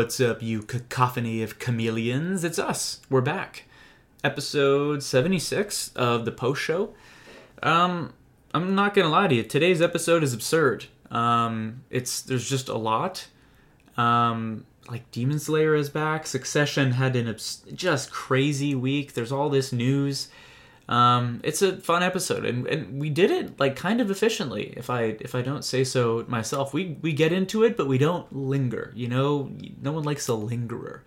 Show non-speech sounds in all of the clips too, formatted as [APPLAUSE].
What's up, you cacophony of chameleons? It's us. We're back. Episode 76 of the post show. Um, I'm not gonna lie to you. Today's episode is absurd. Um, it's there's just a lot. Um, like Demon Slayer is back. Succession had an abs- just crazy week. There's all this news. Um, it's a fun episode, and, and we did it like kind of efficiently. If I if I don't say so myself, we we get into it, but we don't linger. You know, no one likes a lingerer.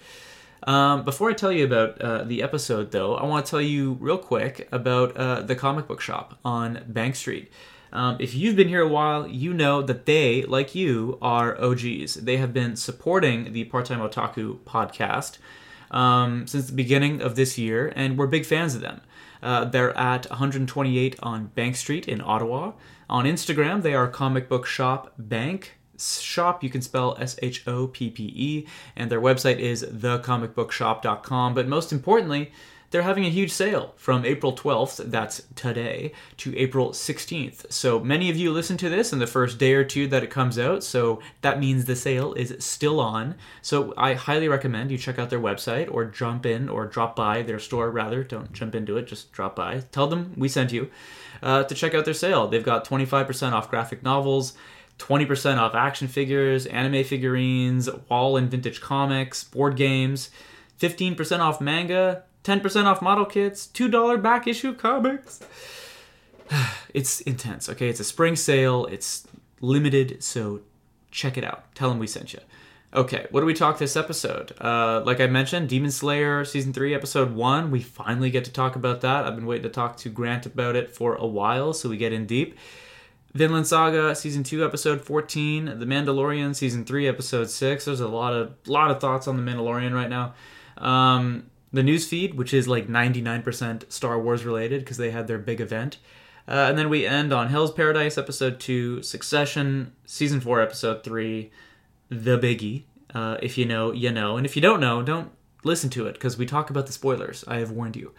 Um, before I tell you about uh, the episode, though, I want to tell you real quick about uh, the comic book shop on Bank Street. Um, if you've been here a while, you know that they, like you, are OGs. They have been supporting the Part Time Otaku podcast um, since the beginning of this year, and we're big fans of them. Uh, they're at 128 on Bank Street in Ottawa. On Instagram, they are Comic Book Shop Bank shop. You can spell s-h-o-p-p-e and their website is thecomicbookshop.com but most importantly they're having a huge sale from April 12th, that's today, to April 16th. So many of you listen to this in the first day or two that it comes out, so that means the sale is still on. So I highly recommend you check out their website or jump in or drop by their store, rather. Don't jump into it, just drop by. Tell them we sent you uh, to check out their sale. They've got 25% off graphic novels. 20% off action figures, anime figurines, wall and vintage comics, board games, 15% off manga, 10% off model kits, $2 back issue comics. [SIGHS] It's intense, okay? It's a spring sale, it's limited, so check it out. Tell them we sent you. Okay, what do we talk this episode? Uh, like I mentioned, Demon Slayer season three, episode one. We finally get to talk about that. I've been waiting to talk to Grant about it for a while, so we get in deep. Vinland Saga season two, episode fourteen. The Mandalorian season three, episode six. There's a lot of lot of thoughts on the Mandalorian right now. Um, the news feed, which is like 99% Star Wars related because they had their big event. Uh, and then we end on Hell's Paradise, episode 2, Succession, season 4, episode 3, The Biggie. Uh, if you know, you know. And if you don't know, don't listen to it because we talk about the spoilers. I have warned you.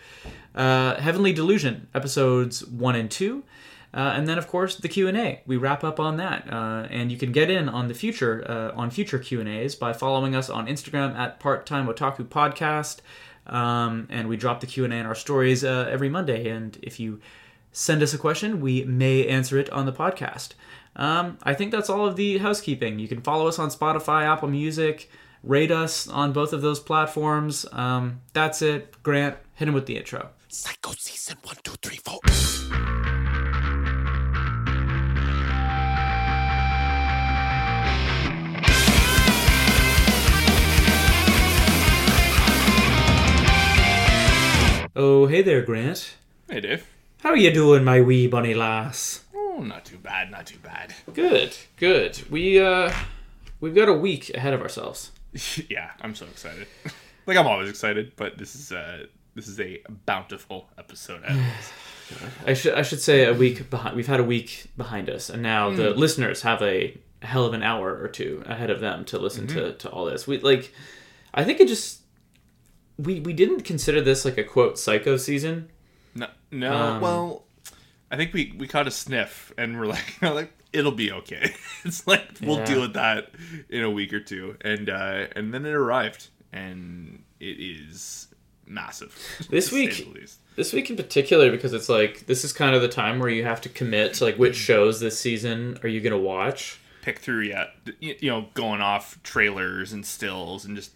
Uh, Heavenly Delusion, episodes 1 and 2. Uh, and then, of course, the Q and A. We wrap up on that, uh, and you can get in on the future uh, on future Q and A's by following us on Instagram at Part Time Otaku Podcast. Um, and we drop the q&a in our stories uh, every monday. And if you send us a question we may answer it on the podcast. Um, i think that's all of the housekeeping. You can follow us on spotify apple music rate us on both of those platforms. Um, that's it. Grant hit him with the intro. Psycho season. Oh hey there grant Hey, Dave. how are you doing my wee bunny lass Oh, not too bad, not too bad. good good we uh we've got a week ahead of ourselves [LAUGHS] yeah, I'm so excited. [LAUGHS] like I'm always excited, but this is uh this is a bountiful episode. [SIGHS] I should I should say a week behind. We've had a week behind us, and now the listeners have a hell of an hour or two ahead of them to listen to to all this. We like, I think it just we we didn't consider this like a quote psycho season. no, no. Um, well, I think we we caught a sniff, and we're [LAUGHS] like, like it'll be okay. [LAUGHS] it's like we'll Yeah. deal with that in a week or two, and uh and then it arrived, and it is massive. [LAUGHS] This week- This week in particular because it's like this is kind of the time where you have to commit to like which shows this season are you gonna watch. pick through yet. You you know, going off trailers and stills and just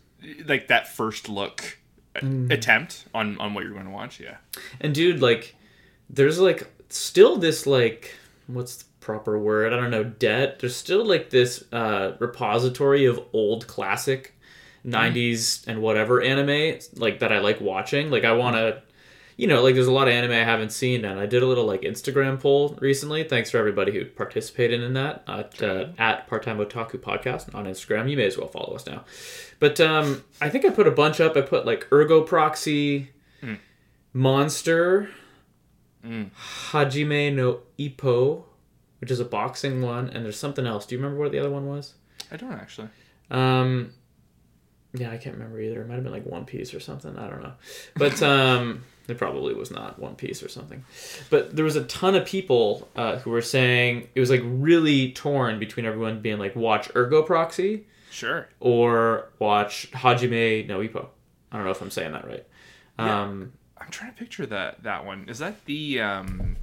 like that first look a- Mm. attempt on on what you're going to watch. Yeah, And dude, like, there's like still this like what's the proper word? I don't know. Debt. There's still like this uh, repository of old classic '90s and whatever anime like that I like watching. Like I want to. You know, like there's a lot of anime I haven't seen, and I did a little like Instagram poll recently. Thanks for everybody who participated in that at uh, at Part Time Otaku Podcast on Instagram. You may as well follow us now. But um, I think I put a bunch up. I put like Ergo Proxy, Monster, Hajime no Ippo, which is a boxing one, and there's something else. Do you remember what the other one was? I don't actually. Um, yeah, I can't remember either. It might have been like One Piece or something. I don't know, but [LAUGHS] um, it probably was not One Piece or something. But there was a ton of people uh, who were saying it was like really torn between everyone being like watch Ergo Proxy Sure. or watch Hajime no Ippo. I don't know if I'm saying that right. Yeah. Um, I'm trying to picture that that one. Is that the um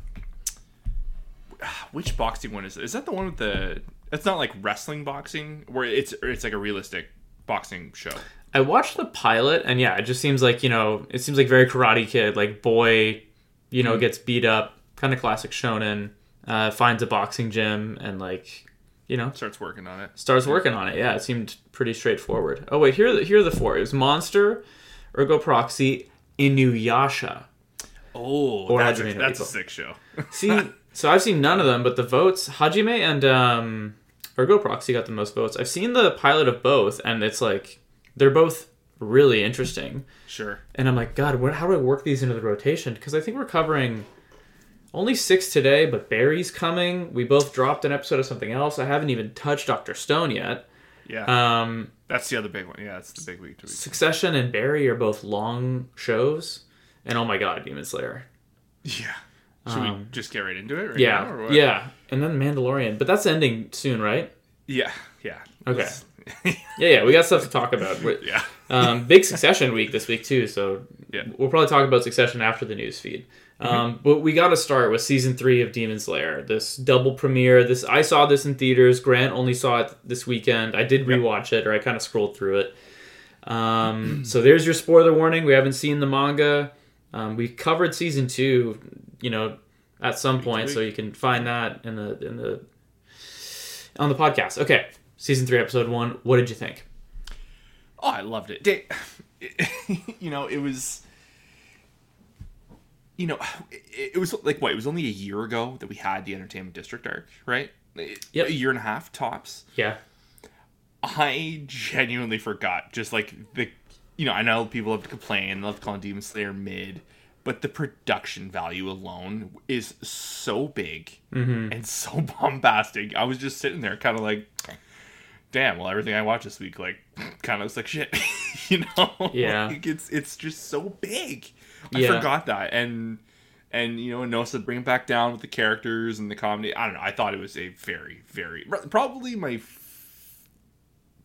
[SIGHS] which boxing one is it? Is that the one with the it's not like wrestling boxing where it's it's like a realistic boxing show. I watched the pilot, and yeah, it just seems like you know, it seems like very Karate Kid. Like boy, you know, gets beat up, kind of classic shonen. Uh, finds a boxing gym and like, you know, Starts working on it. starts working on it. Yeah, it seemed pretty straightforward. Oh wait, here are the, here are the four. It was Monster, Ergo Proxy, Inuyasha. Oh, Or that's, a, Hajime no that's a sick show. See, so I've seen none of them, but the votes, Hajime and um, Ergo Proxy got the most votes. I've seen the pilot of both, and it's like they're both really interesting. sure. And I'm like, God, what, how do I work these into the rotation? Because I think we're covering only six today, but Barry's coming. We both dropped an episode of something else. I haven't even touched Doctor Stone yet. Yeah. Um, that's the other big one. Yeah, that's the big week to week. Succession and Barry are both long shows. And oh my God, Demon Slayer. Yeah. Should we just get right into it right Um, Yeah, now, or what? yeah. And then Mandalorian. But that's ending soon, right? Yeah. Yeah. Okay. [LAUGHS] Yeah, yeah. We got stuff to talk about. [LAUGHS] We're- yeah. um, big Succession week this week too, so Yeah. Mm-hmm. we'll probably talk about Succession after the news feed. Um, but we got to start with season three of Demon Slayer. This double premiere. This I saw this in theaters. Grant only saw it this weekend. I did rewatch it, or I kind of scrolled through it. Um, [CLEARS THROAT] so there's your spoiler warning. We haven't seen the manga. Um, we covered season two, you know, at some point, so you can find that in the in the on the podcast. Okay, season three, episode one. What did you think? Oh, I loved it. [LAUGHS] You know, it was. You know, it, it was like what? It was only a year ago that we had the Entertainment District arc, right? Yep. A year and a half tops. Yeah, I genuinely forgot. Just like the, you know, I know people love to complain, love calling Demon Slayer mid, but the production value alone is so big and so [LAUGHS] bombastic. I was just sitting there, kind of like, damn. Well, everything I watched this week, like, [LAUGHS] kind of looks like shit. [LAUGHS] you know? Yeah. Like, it's it's just so big. I Yeah. forgot that, and and you know, and Noah said bring it back down with the characters and the comedy. I don't know. I thought it was a very, very probably my f-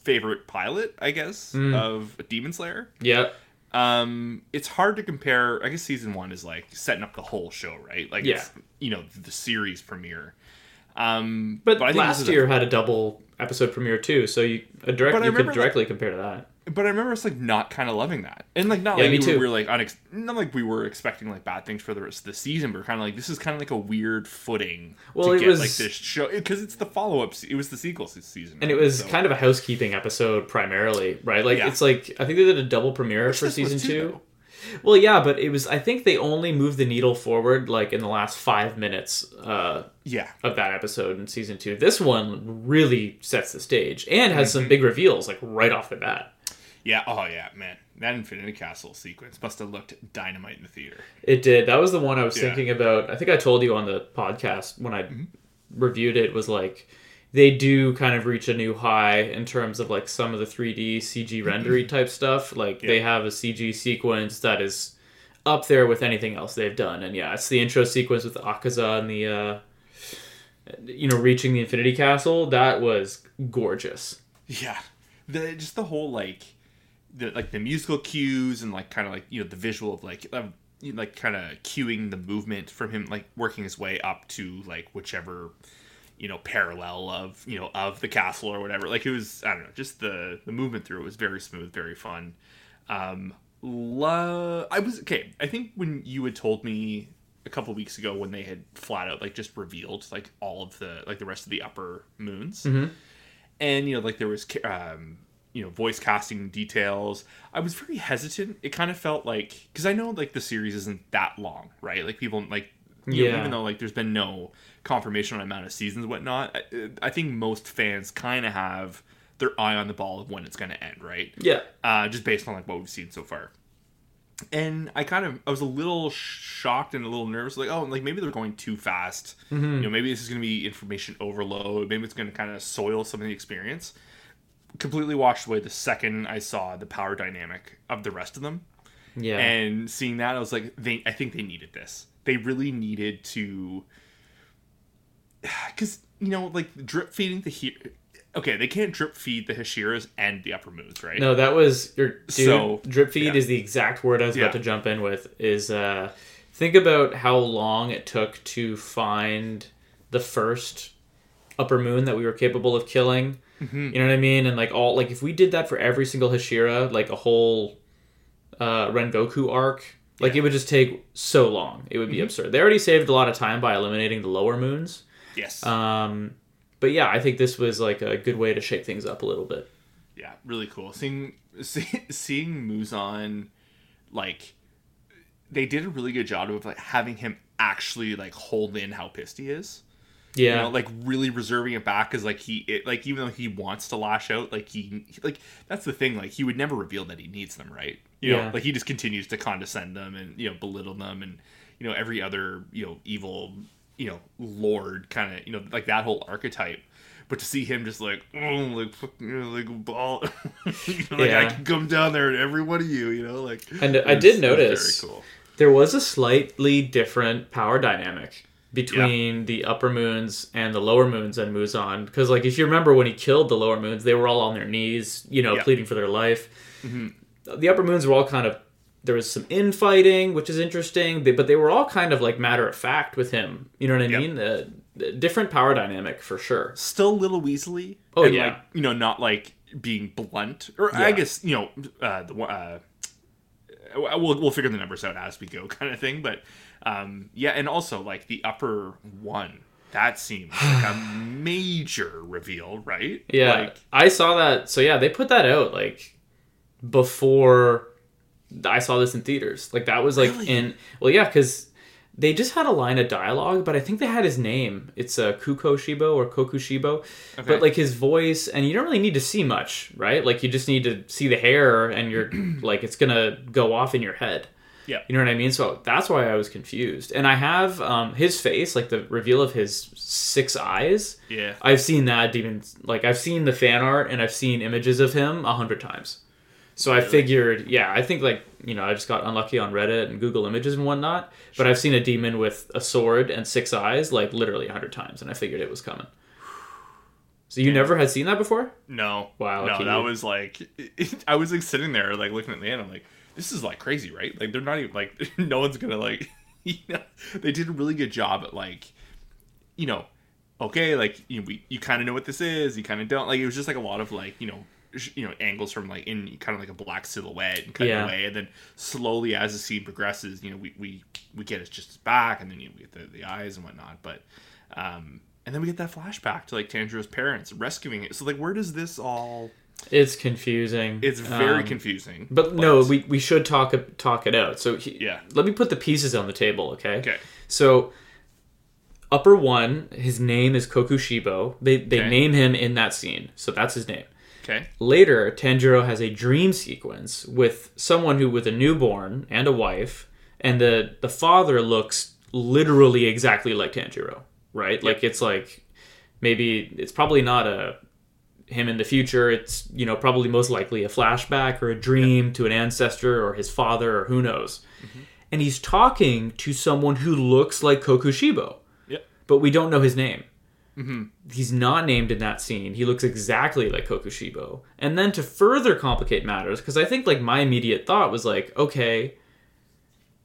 favorite pilot, I guess, Mm. of Demon Slayer. yeah, Um, it's hard to compare. I guess season one is like setting up the whole show, right? Like, it's, you know, the series premiere. Um, but, this last is a- year had a double episode premiere too, so you a direct you could directly compare to that. But I remember us like not kind of loving that, and like not Yeah, like we too. were, we were like unex- not like we were expecting like bad things for the rest of the season, but kind of like this is kind of like a weird footing Well, to it get was- like this show because it's the follow up. It was the sequel se- season, And it was So- kind of a housekeeping episode primarily, right? Like Yeah. it's like I think they did a double premiere for season too, two. though. Well, yeah, but it was. I think they only moved the needle forward like in the last five minutes uh, yeah, of that episode in season two. This one really sets the stage and has Mm-hmm. some big reveals like right off the bat. Yeah. Oh yeah, man, that Infinity Castle sequence must have looked dynamite in the theater. It did. That was the one I was Yeah. thinking about. I think I told you on the podcast when I Mm-hmm. reviewed it was like they do kind of reach a new high in terms of like some of the 3D CG rendery type stuff. Like they have a CG sequence that is up there with anything else they've done. And yeah, it's the intro sequence with Akaza and the uh you know reaching the Infinity Castle. That was gorgeous. Yeah, the just the whole like the like the musical cues and like kind of like you know the visual of like um, you know, like kind of cueing the movement from him like working his way up to like whichever you know parallel of you know of the castle or whatever. Like it was I don't know, just the the movement through it was very smooth, very fun. Um, lo- I was okay. I think when you had told me a couple weeks ago when they had flat out like just revealed like all of the like the rest of the upper moons and you know like there was um you know voice casting details i was very hesitant it kind of felt like because i know like the series isn't that long right like people like you know, Yeah. even though like there's been no confirmation on amount of seasons and whatnot I, I think most fans kind of have their eye on the ball of when it's going to end right Yeah. uh, just based on like what we've seen so far. And I kind of I was a little shocked and a little nervous, like oh, like maybe they're going too fast. You know, maybe this is going to be information overload. Maybe it's going to kind of soil some of the experience. Completely washed away the second I saw the power dynamic of the rest of them, Yeah. and seeing that I was like, they I think they needed this. They really needed to, [SIGHS] because you know, like drip feeding the hero. okay, they can't drip feed the Hashiras and the upper moons, right? No, that was your dude. So, drip feed yeah. is the exact word I was Yeah. about to jump in with. Is uh, think about how long it took to find the first upper moon that we were capable of killing. Mm-hmm. You know what I mean? And like all like if we did that for every single Hashira, like a whole uh, Rengoku arc, like it would just take so long. It would Mm-hmm. be absurd. They already saved a lot of time by eliminating the lower moons. Yes. Um, but yeah, I think this was like a good way to shake things up a little bit. yeah, really cool. Seeing see, seeing Muzan, like they did a really good job of like having him actually like hold in how pissed he is. Yeah, You know, like really reserving it back because like he it, like even though he wants to lash out, like he like that's the thing. Like he would never reveal that he needs them, right? You Yeah. know, like he just continues to condescend them and you know belittle them and you know every other you know evil you know lord kind of you know like that whole archetype. But to see him just like, oh, like, you know, like ball, [LAUGHS] you know, like I Yeah. can come down there and every one of you, you know, like. And I did notice- Very cool. there was a slightly different power dynamic between the upper moons and the lower moons and Muzan. Because, like, if you remember when he killed the lower moons, they were all on their knees, you know, Yeah. pleading for their life. The upper moons were all kind of. There was some infighting, which is interesting, but they were all kind of like matter of fact with him. You know what I Yep. mean? Uh, different power dynamic for sure. still little Weasley. Oh, and, yeah. like, you know, not like being blunt, or Yeah. I guess you know, uh, the uh, we'll we'll figure the numbers out as we go, [LAUGHS] kind of thing. But um, yeah, and also like the upper one, that seems like a [SIGHS] major reveal, right? Yeah, like, I saw that. So yeah, they put that out like before I saw this in theaters. Like that was like Really? in well, yeah, because they just had a line of dialogue, but I think they had his name. It's uh, Kuko Shibo or Koku Shibo, Okay. but like his voice, and you don't really need to see much, right? Like you just need to see the hair, and you're [CLEARS THROAT] like it's gonna go off in your head. Yeah, You know what I mean? So that's why I was confused. And I have um, his face, like the reveal of his six eyes. yeah. I've seen that demon. Like I've seen the fan art and I've seen images of him a hundred times. So I figured, yeah, I think like you know I just got unlucky on Reddit and Google Images and whatnot. But I've seen a demon with a sword and six eyes like literally a hundred times, and I figured it was coming. So you never had seen that before? No, Wow, no, okay, that was like, [LAUGHS] I was like sitting there, like looking at the end. I'm like, this is like crazy, right? Like they're not even like, [LAUGHS] no one's gonna like, [LAUGHS] you know, they did a really good job at like, you know, okay, like you we you kind of know what this is, you kind of don't. Like it was just like a lot of like, you know. You know, angles from like in kind of like a black silhouette and cutting Yeah. away, and then slowly as the scene progresses, you know, we we, we get it just his back, and then you know, we get the, the eyes and whatnot. But um, and then we get that flashback to like Tanjiro's parents rescuing it. So like, where does this all? It's confusing. It's very Um, confusing. But no, we, we should talk talk it out. So he, Yeah. let me put the pieces on the table, okay? Okay. So upper one, his name is Kokushibo. They they Okay. name him in that scene, so that's his name. Okay. Later, Tanjiro has a dream sequence with someone who with a newborn and a wife, and the the father looks literally exactly like Tanjiro, right? Like it's like maybe it's probably not a him in the future. It's you know probably most likely a flashback or a dream to an ancestor or his father or who knows. Mm-hmm. And he's talking to someone who looks like Kokushibo, Yep. but we don't know his name. Mm-hmm. He's not named in that scene. He looks exactly like Kokushibo. And then to further complicate matters, because I think like my immediate thought was like, okay,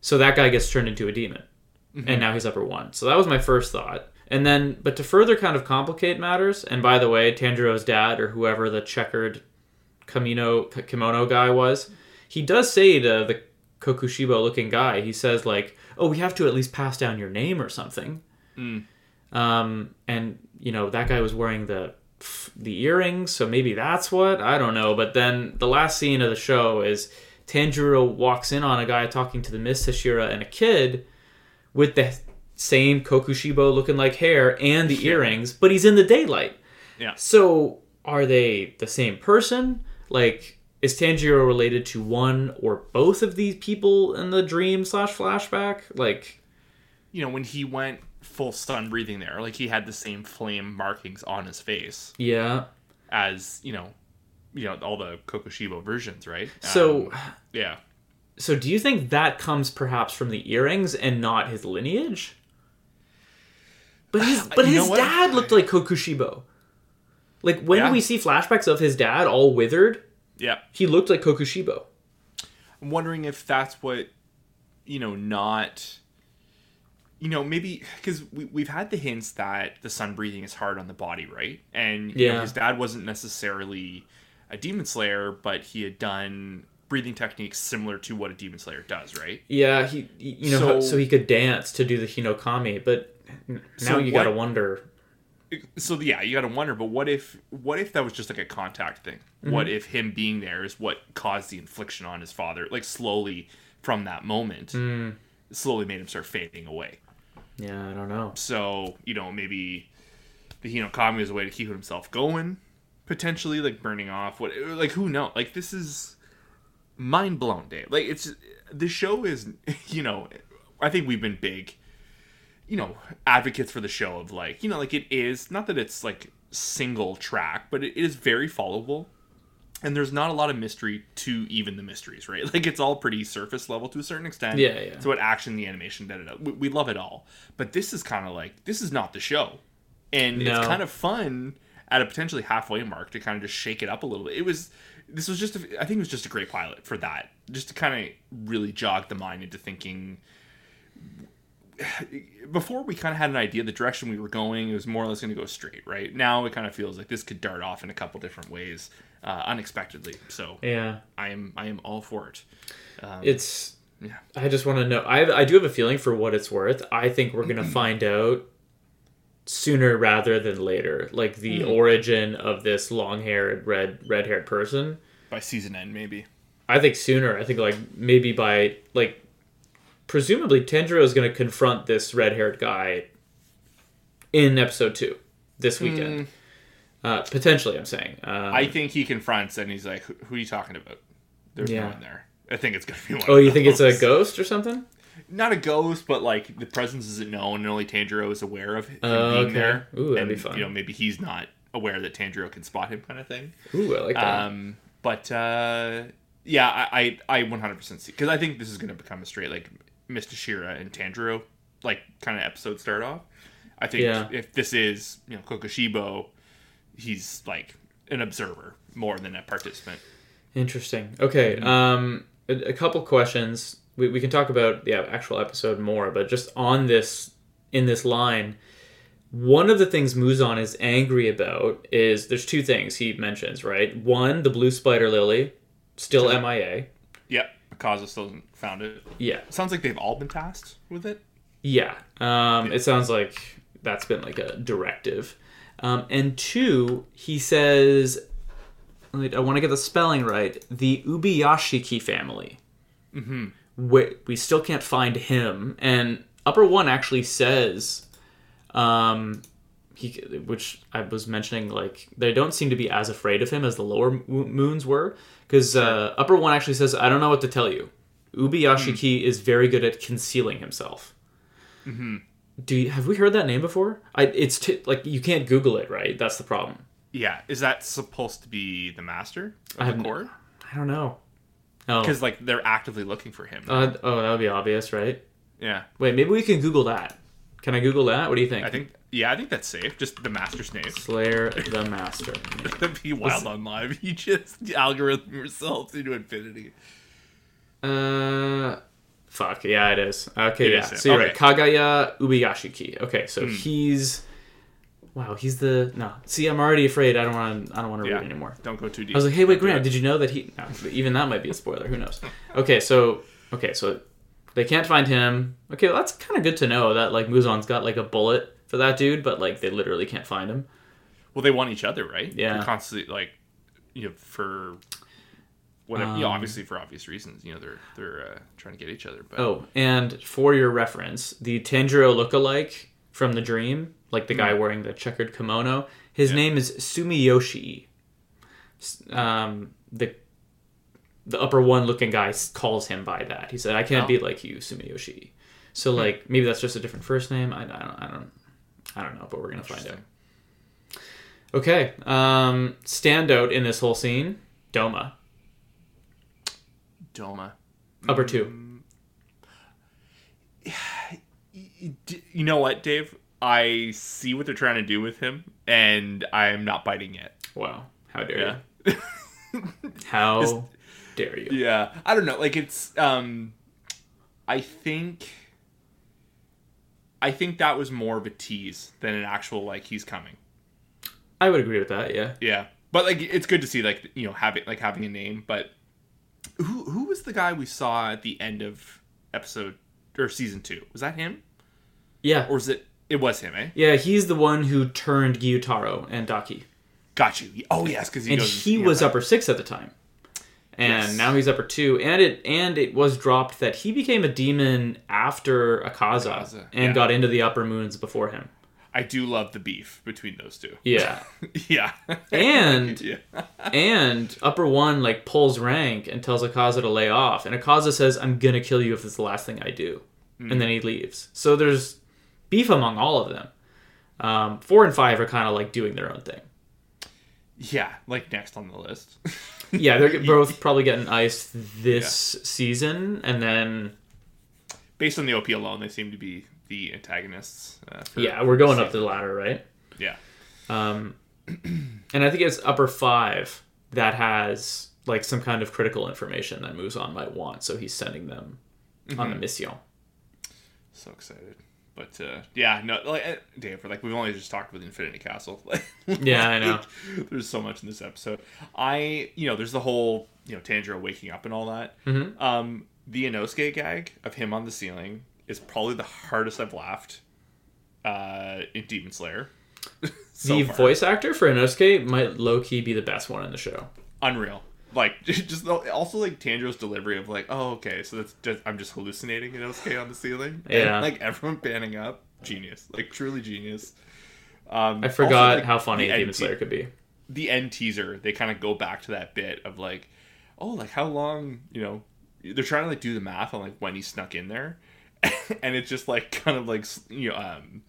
so that guy gets turned into a demon, mm-hmm. and now he's upper one. So that was my first thought. And then, but to further kind of complicate matters, and by the way, Tanjiro's dad or whoever the checkered Kamino k- kimono guy was, he does say to the Kokushibo looking guy, he says like, "Oh, we have to at least pass down your name or something." Um, and you know that guy was wearing the the earrings, so maybe that's what I don't know. But then the last scene of the show is Tanjiro walks in on a guy talking to the Mist Hashira and a kid with the same Kokushibo looking like hair and the earrings, but he's in the daylight. Yeah. So are they the same person? Like, is Tanjiro related to one or both of these people in the dream slash flashback? Like, You know, when he went full sun breathing there, like he had the same flame markings on his face yeah. as you know, you know all the Kokushibo versions, right? So, Um, yeah. so do you think that comes perhaps from the earrings and not his lineage? But his [LAUGHS] but his dad looked like Kokushibo. Like when Yeah. we see flashbacks of his dad all withered, Yeah. he looked like Kokushibo. I'm wondering if that's what, you know, not, you know, maybe because we, we've had the hints that the sun breathing is hard on the body, right? And you know, Yeah. his dad wasn't necessarily a demon slayer, but he had done breathing techniques similar to what a demon slayer does, right? Yeah, he he- you know so, So- he could dance to do the Hinokami, but now So you what- gotta wonder. So yeah, you got to wonder. But what if what if that was just like a contact thing? Mm-hmm. What if him being there is what caused the infliction on his father? Like slowly from that moment, mm. slowly made him start fading away. Yeah, I don't know. So you know maybe the Hinokami is a way to keep himself going, potentially like burning off. What like who knows? Like this is mind blown, Dave. Like it's the show is [LAUGHS] you know I think we've been big you know advocates for the show of like you know like it is not that it's like single track but it is very followable. And there's not a lot of mystery to even the mysteries right? [LAUGHS] Like it's all pretty surface level to a certain extent. Yeah, yeah. so what action the animation da, da, da. We, we love it all. But this is kind of like this is not the show. And No. it's kind of fun at a potentially halfway mark to kind of just shake it up a little bit. It was this was just a, i think it was just a great pilot for that. Just to kind of really jog the mind into thinking [SIGHS] before we kind of had an idea the direction we were going it was more or less going to go straight right now it kind of feels like this could dart off in a couple different ways uh, unexpectedly so Yeah, i am i am all for it it's. yeah I just want to know. I I do have a feeling for what it's worth. I think we're gonna [CLEARS THROAT] find out sooner rather than later, like the Hmm. origin of this long-haired, red red-haired person. by season end maybe I think sooner. I think like maybe by like presumably Tanjiro is going to confront this red-haired guy in episode 2 this weekend. Uh, potentially, I'm saying. Um, i think he confronts and he's like who, who are you talking about there's Yeah. no one there i think it's going to be one oh, you think it's a ghost or something? not a ghost, but like the presence isn't known, and only Tanjiro is aware of him Oh, being okay. there. Ooh, that'd and, be fun. You know, maybe he's not aware that Tanjiro can spot him, kind of thing. Ooh, I like that. Um, but uh, yeah, I I, I 100% see because I think this is going to become a straight like Mist Hashira and Tanjiro like kind of episode start off. I think Yeah. if this is you know Kokushibo, he's like an observer more than a participant. Interesting. Okay. Um, a, a couple questions. We, we can talk about the actual episode more, but just on this in this line, one of the things Muzan is angry about is there's two things he mentions. Right. One, the blue spider lily, still MIA. Yep, Akaza still hasn't found it. Yeah. Sounds like they've all been tasked with it. Yeah. Um, it sounds like that's been like a directive. Um, and two, he says, I want to get the spelling right. The Ubuyashiki family. Mm-hmm. We, we still can't find him. And Upper One actually says, um, he, which I was mentioning, like they don't seem to be as afraid of him as the lower moons were, because uh, Upper One actually says, "I don't know what to tell you." Ubuyashiki is very good at concealing himself. Do you, have we heard that name before? I it's t- like you can't Google it, right? That's the problem. Yeah, is that supposed to be the master I of have court? I don't know. Oh, Because like they're actively looking for him. uh, oh, that would be obvious, right? yeah, Wait, maybe we can Google that. Can I Google that? What do you think? I think yeah, I think that's safe. Just the master's name. Slayer [LAUGHS] the Master. That'd be wild on live. You just algorithm yourself into infinity. Uh, fuck yeah, it is. Okay, It yeah. is. So you're Okay. right. Kagaya Ubuyashiki. Okay, so Hmm. he's. Wow, he's the no. See, I'm already afraid. I don't want to. I don't want to Yeah, read anymore. Don't go too deep. I was like, hey, wait, Grant, did you know that he? No, even that might be a spoiler. Who knows? [LAUGHS] Okay, so okay, so they can't find him. Okay, well, that's kind of good to know that like Muzan's got like a bullet for that dude, but like they literally can't find him. Well, they want each other, right? Yeah. They're constantly like, you know, for whatever. you know, Um, obviously for obvious reasons. You know, they're they're uh, trying to get each other. But Oh, and for your reference, the Tanjiro lookalike from the dream, like the guy wearing the checkered kimono, his name is Sumiyoshi. S- Um, the the upper one looking guy s- calls him by that. He said, "I can't Oh. be like you, Sumiyoshi." So like maybe that's just a different first name. I, I don't I don't I don't know, but we're gonna find out. Okay, um, standout in this whole scene, Doma, Doma. upper two. [SIGHS] You know what, Dave? I see what they're trying to do with him, and I'm not biting yet. Wow. How dare Yeah. you? [LAUGHS] How dare you? Yeah, I don't know. Like it's, um, I think, I think that was more of a tease than an actual like he's coming. I would agree with that. Yeah. Yeah, but like it's good to see like you know having like having a name. But who who was the guy we saw at the end of episode or season two? Was that him Yeah. or was it? It was him, eh? Yeah. He's the one who turned Gyutaro and Daki, Got you. Oh yes, because he and goes. he was upper six at the time. And Yes. now he's upper two, and it and it was dropped that he became a demon after Akaza, Akaza, and yeah. got into the upper moons before him. I do love the beef between those two. Yeah, [LAUGHS] yeah. and [LAUGHS] yeah. and upper one like pulls rank and tells Akaza to lay off, and Akaza says, "I'm gonna kill you if it's the last thing I do," and then he leaves. So there's beef among all of them. Um, four and five are kind of like doing their own thing. Yeah, like next on the list. [LAUGHS] Yeah, they're [LAUGHS] both probably getting iced this season, and then Based on the OP alone, they seem to be the antagonists. Uh, for yeah, we're going up the ladder, right? Yeah. Um, and I think it's upper five that has like some kind of critical information that Muzan might want, so he's sending them on the mission. So excited. But uh, yeah, no, like uh, Dave, like we've only just talked about Infinity Castle. [LAUGHS] Yeah, I know. [LAUGHS] There's so much in this episode. I, you know, there's the whole, you know, Tanjiro waking up and all that. Mhm. Um, the Inosuke gag of him on the ceiling is probably the hardest I've laughed uh, in Demon Slayer. [LAUGHS] so the far. voice actor for Inosuke might low key be the best one in the show. unreal. Like [LAUGHS] just also like Tanjiro's delivery of like, oh okay, so that's just I'm just hallucinating Inosuke on the ceiling. Yeah. And, like everyone panning up, genius, like truly genius. Um, I forgot also, like, how funny Demon end te- Slayer could be. the end teaser, they kind of go back to that bit of like, oh, like how long, you know, they're trying to like do the math on like when he snuck in there, [LAUGHS] and it's just like kind of like you know, um,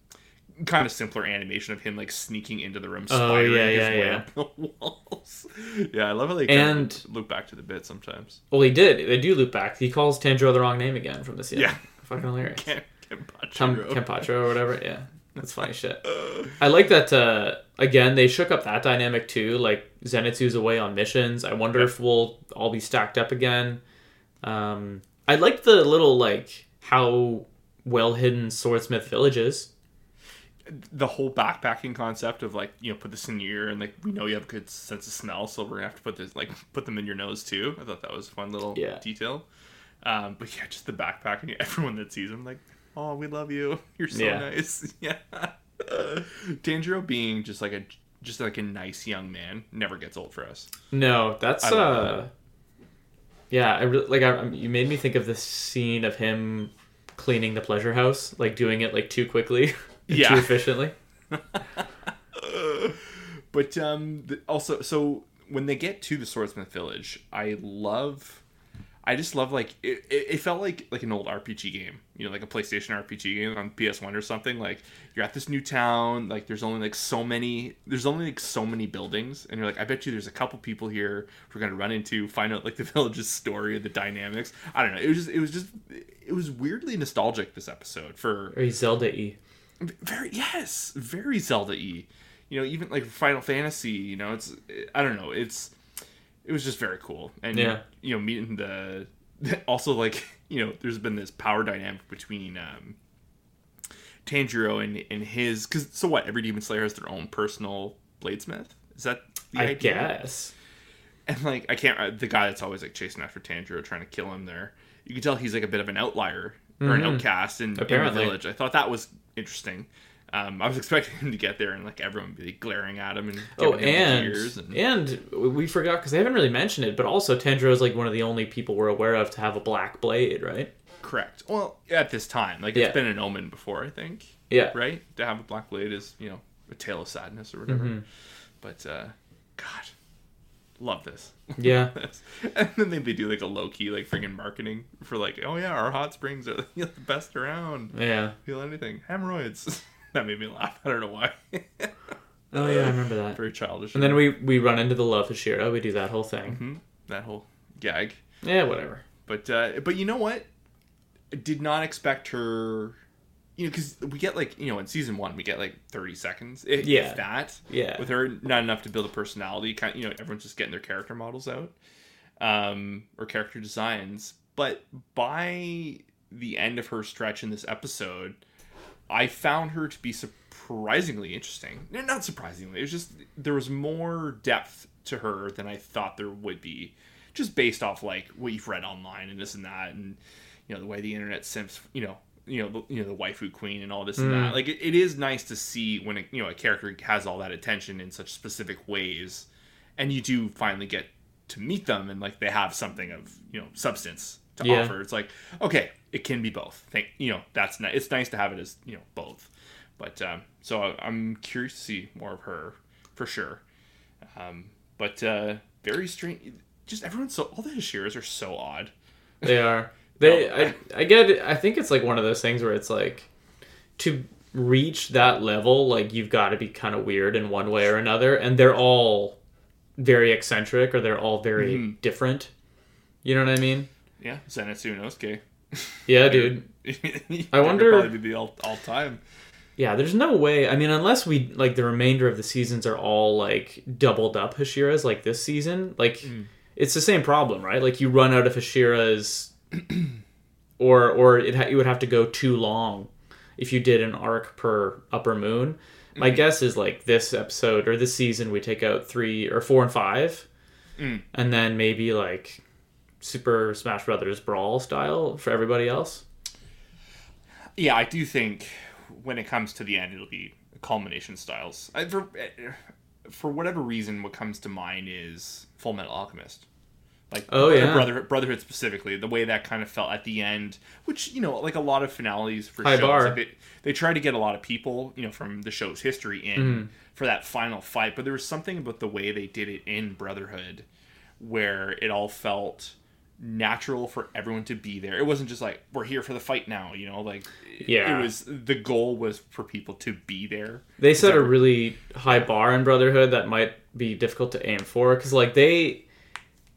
kind of simpler animation of him like sneaking into the room, Oh, spidering yeah, his yeah, way up the [LAUGHS] walls. yeah, I love how they kind And- of look back to the bit sometimes. Well, he did. They do loop back. He calls Tanjiro the wrong name again from the ceiling. Yeah. Fucking hilarious. Ken, Kenpachi Tam- Road. Kenpacho or whatever. Yeah, that's funny shit. [LAUGHS] I like that. Uh, again, they shook up that dynamic too. Like Zenitsu's away on missions. I wonder if we'll all be stacked up again. Um, I like the little like how well hidden Swordsmith Village is. The whole backpacking concept of like you know put this in your ear and like we know you have a good sense of smell so we're gonna have to put this like put them in your nose too i thought that was a fun little Yeah. detail um but yeah just the backpacking [LAUGHS] everyone that sees him like oh we love you [LAUGHS] you're so Yeah. nice [LAUGHS] yeah Tanjiro being just like a just like a nice young man never gets old for us No, that's I uh, yeah. I really like. I, you made me think of this scene of him cleaning the pleasure house, like doing it like too quickly, Yeah. too efficiently. [LAUGHS] but um also so when they get to the swordsmith village i love i just love like it, it, felt like like an old rpg game you know like a playstation rpg game on ps1 or something like you're at this new town like there's only like so many there's only like so many buildings and you're like i bet you there's a couple people here we're gonna run into find out like the [LAUGHS] village's story the dynamics i don't know it was just it was just it was weirdly nostalgic this episode for Very Zelda y. very yes very zelda e you know even like final fantasy you know it's i don't know it's it was just very cool and Yeah. you know meeting the [LAUGHS] also like you know there's been this power dynamic between um tanjiro and and his because so what every demon slayer has their own personal bladesmith is that the I idea? guess. and like I can't the guy that's always like chasing after Tanjiro trying to kill him there. You can tell he's like a bit of an outlier or an outcast in, in the Apparently. village. I thought that was interesting. Um, I was [LAUGHS] expecting him to get there and like everyone be glaring at him and Oh, giving him and tears and and we forgot because they haven't really mentioned it, but also Tanjiro is like one of the only people we're aware of to have a black blade, right? correct. Well, at this time, like Yeah. it's been an omen before, I think. Yeah. Right to have a black blade is you know a tale of sadness or whatever. Mm-hmm. But uh, God, love this. Yeah. [LAUGHS] and then they, they do like a low key like freaking marketing for like, oh yeah, our hot springs are [LAUGHS] the best around. Yeah. Feel anything? Hemorrhoids. [LAUGHS] that made me laugh. I don't know why. Oh yeah, I remember that. Very childish. And then we we run into the Love Hashira. We do that whole thing. Hmm? that whole gag. Yeah, whatever. But uh, but you know what? I did not expect her you know, because we get like you know in season one we get like thirty seconds, if, Yeah. if that. Yeah. With her, not enough to build a personality. Kind, of, you know, everyone's just getting their character models out, um, or character designs. But by the end of her stretch in this episode, I found her to be surprisingly interesting. Not surprisingly, it was just there was more depth to her than I thought there would be, just based off like what you've read online and this and that, and you know the way the internet simps, you know, you know, the, you know the waifu queen and all this and that. Like it, it is nice to see when a, you know a character has all that attention in such specific ways, and you do finally get to meet them and like they have something of you know substance to Yeah. offer. It's like okay, it can be both. Think you know that's nice. It's nice to have it as you know both. But um, so I- I'm curious to see more of her for sure. Um, but uh, very strange. Just everyone's so all the Hashiras are so odd. They are. They. Oh, I. I get. It. I think it's like one of those things where it's like to reach that level, like you've got to be kind of weird in one way or another, and they're all very eccentric or they're all very Mm-hmm. different. You know what I mean? Yeah, Zenitsu Inosuke. [LAUGHS] Yeah, [LAUGHS] dude. [LAUGHS] I wonder- probably be the all, all time. Yeah, there's no way. I mean, unless we like the remainder of the seasons are all like doubled up Hashiras like this season, like it's the same problem, right? Like you run out of Hashiras, [CLEARS THROAT] or or it ha- you would have to go too long if you did an arc per Upper Moon. My mm. guess is like this episode or this season we take out three or four and five, mm. and then maybe like Super Smash Brothers Brawl style for everybody else. Yeah, I do think when it comes to the end, it'll be culmination styles. I, for eh, for whatever reason, what comes to mind is Full Metal Alchemist. Like Oh, yeah. Brotherhood, Brotherhood specifically, the way that kind of felt at the end, which you know, like a lot of finales for High shows, bar. like they they try to get a lot of people, you know, from the show's history in Mm-hmm. for that final fight, but there was something about the way they did it in Brotherhood where it all felt natural for everyone to be there. It wasn't just like we're here for the fight now, you know, like Yeah. it was the goal was for people to be there. They set a really high bar in Brotherhood that might be difficult to aim for because like they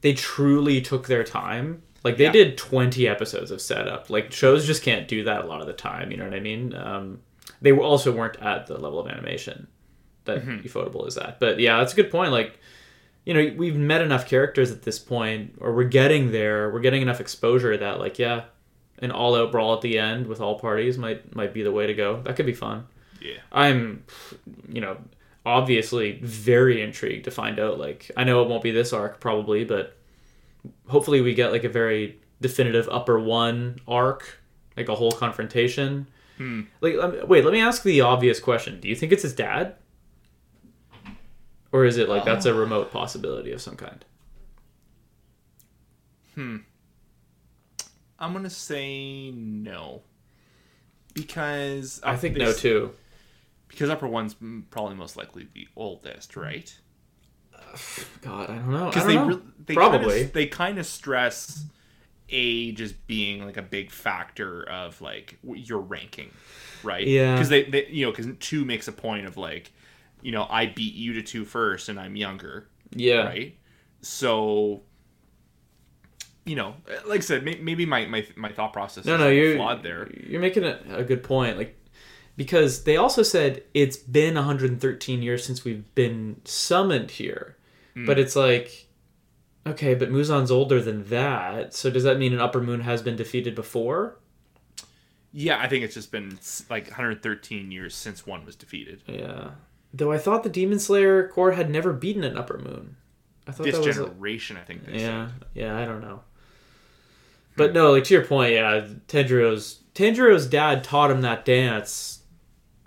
they truly took their time. Like they Yeah. did 20 episodes of setup. Like shows just can't do that a lot of the time, you know what I mean? Um, they were also weren't at the level of animation that Ufotable is at. But yeah, that's a good point. Like you know, we've met enough characters at this point, or we're getting there. We're getting enough exposure that, like, yeah, an all-out brawl at the end with all parties might might be the way to go. That could be fun. Yeah. I'm, you know, obviously very intrigued to find out. Like, I know it won't be this arc probably, but hopefully we get like a very definitive upper one arc, like a whole confrontation. Like, um, wait, let me ask the obvious question: Do you think it's his dad, or is it like that's a remote possibility of some kind? Hmm. I'm gonna say no. Because I think no too. Because upper one's probably most likely the oldest, right? [SIGHS] God, I don't know. Because they know. they probably. kinda, they kind of stress age as being like a big factor of like your ranking, right? Yeah. Because they, they you know because two makes a point of like, you know, I beat you to two first and I'm younger, yeah. right? So. You know, like I said, maybe my, my, my thought process No, is no, you're flawed there. You're making a, a good point. Like because they also said it's been 113 years since we've been summoned here, Hmm. but it's like. Okay, but Muzan's older than that, so does that mean an upper moon has been defeated before? Yeah, I think it's just been like 113 years since one was defeated. Yeah. Though I thought the Demon Slayer Corps had never beaten an upper moon. I thought This that was generation, I think. They yeah, said. yeah, I don't know. But no, like to your point, yeah, Tanjiro's Tanjiro's dad taught him that dance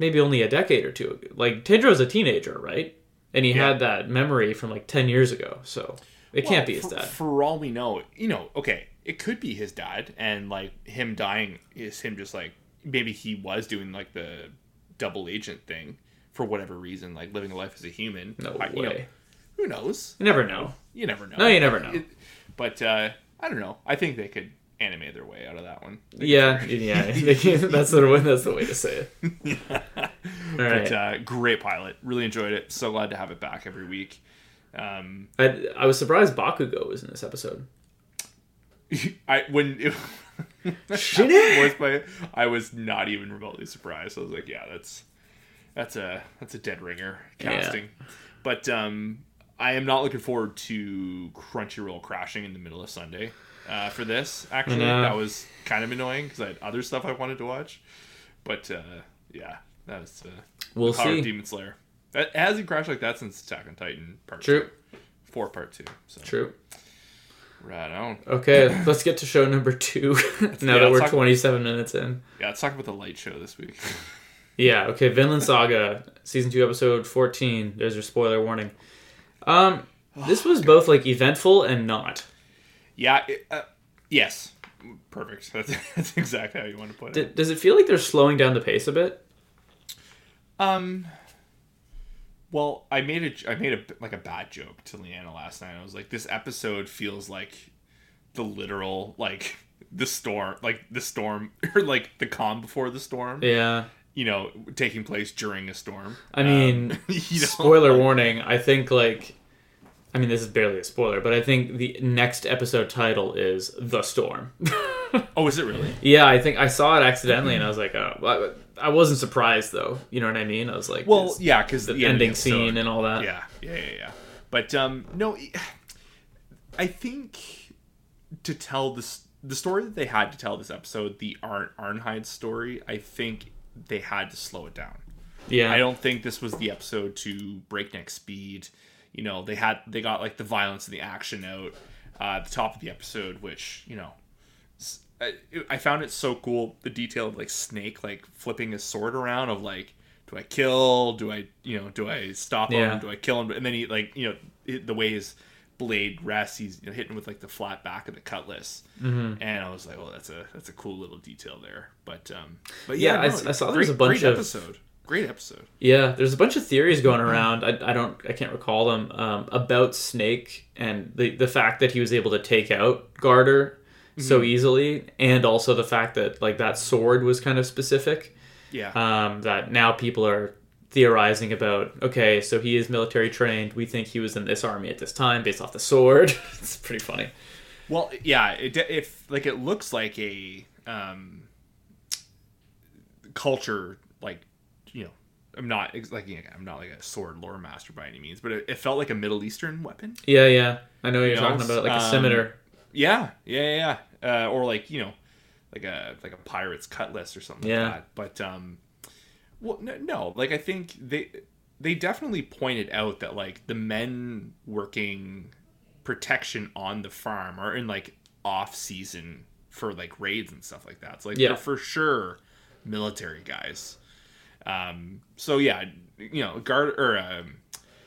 maybe only a decade or two ago. Like Tanjiro's a teenager, right? And he Yeah. had that memory from like 10 years ago. So it can't be his for, dad. For all we know, you know, okay, it could be his dad, and like him dying is him just like maybe he was doing like the double agent thing for whatever reason, like living a life as a human. no I- way. know, who knows? you never know. You never know. No, you never know. It- but uh, I don't know. I think they could animate their way out of that one. Yeah, yeah. [LAUGHS] that's the way that's the way to say it. [LAUGHS] All right. But uh, great pilot. Really enjoyed it. So glad to have it back every week. Um, I, I was surprised Bakugo was in this episode. [LAUGHS] I when it. By, I was not even remotely surprised. I was like, yeah, that's that's a that's a dead ringer casting. But um, I am not looking forward to Crunchyroll crashing in the middle of Sunday uh, for this. Actually, that was kind of annoying because I had other stuff I wanted to watch. But uh, yeah, that was uh, We'll Power of see. Demon Slayer. It hasn't crashed like that since Attack on Titan Part True. Two. Four Part Two. So True. right on. Okay, [LAUGHS] let's get to show number two. [LAUGHS] now yeah, that we're talk- 27 minutes in. Yeah, let's talk about the light show this week. [LAUGHS] Yeah, okay, Vinland Saga, season two, episode 14. There's your spoiler warning. Um, this was both like eventful and not. Yeah. It, uh, yes. Perfect. [LAUGHS] That's, that's exactly how you want to put it. Does it feel like they're slowing down the pace a bit? Um. Well, I made a I made a like a bad joke to Leanna last night. I was like, this episode feels like the literal like the storm, like the storm, [LAUGHS] or like the calm before the storm. Yeah. You know, taking place during a storm. I mean, Um, [LAUGHS] you know, spoiler like- warning. I think like, I mean, this is barely a spoiler, but I think the next episode title is "The Storm." [LAUGHS] Oh, is it really? yeah, I think I saw it accidentally, and I was like, oh, I wasn't surprised though. You know what I mean? I was like, Well, yeah, because the ending scene and all that. Yeah, yeah, yeah, yeah. But um, no, I think to tell this the story that they had to tell this episode, the Arn Arnheid story, I think they had to slow it down. yeah. I don't think this was the episode to breakneck speed. You know, they had they got like the violence and the action out uh, at the top of the episode, which you know, I found it so cool. The detail of like Snake like flipping his sword around of like, do I kill? Do I you know do I stop him? Do I kill him? And then he like you know the way his blade rests, he's you know, hitting with like the flat back of the cutlass, Mm-hmm. and I was like, oh, that's a that's a cool little detail there. But um, but Yeah, yeah, I no, s- I saw there great, was a bunch of- episode. Great episode. Yeah, there's a bunch of theories going around. I, I don't, I can't recall them um, about Snake and the the fact that he was able to take out Gardar so easily, and also the fact that like that sword was kind of specific. Yeah. Um, that now people are theorizing about. Okay, so he is military trained. We think he was in this army at this time based off the sword. [LAUGHS] it's pretty funny. Well, yeah, it, if like it looks like a um, culture, like I'm not like I'm not like a sword lore master by any means, but it, it felt like a Middle Eastern weapon. Yeah, yeah, I know what you're You know, talking about, like a um, scimitar. Yeah, yeah, yeah, yeah. Uh, or like you know, like a like a pirate's cutlass or something Yeah. like that. But um, well, no, no, like I think they they definitely pointed out that like the men working protection on the farm are in like off season for like raids and stuff like that. So like Yeah. they're for sure military guys. Um, so yeah, you know, guard or um,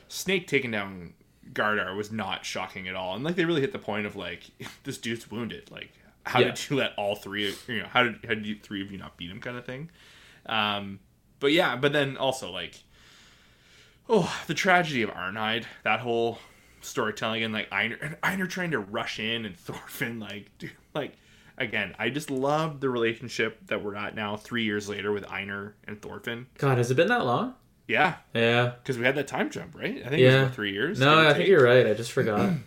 Snake taking down Gardar was not shocking at all, and like they really hit the point of like [LAUGHS] this dude's wounded. Like, how Yeah. did you let all three? Of, you know, how did how did you three of you not beat him? Kind of thing. Um, but yeah, but then also like, oh, the tragedy of Arnheid. That whole storytelling and like Einar and Einar trying to rush in and [LAUGHS] Thorfinn like dude like again I just love the relationship that we're at now three years later with Einar and Thorfinn. God, has it been that long? Yeah, Yeah. because we had that time jump, right? I think it was Yeah. about three years. No, I think you're right. I just forgot. [CLEARS THROAT]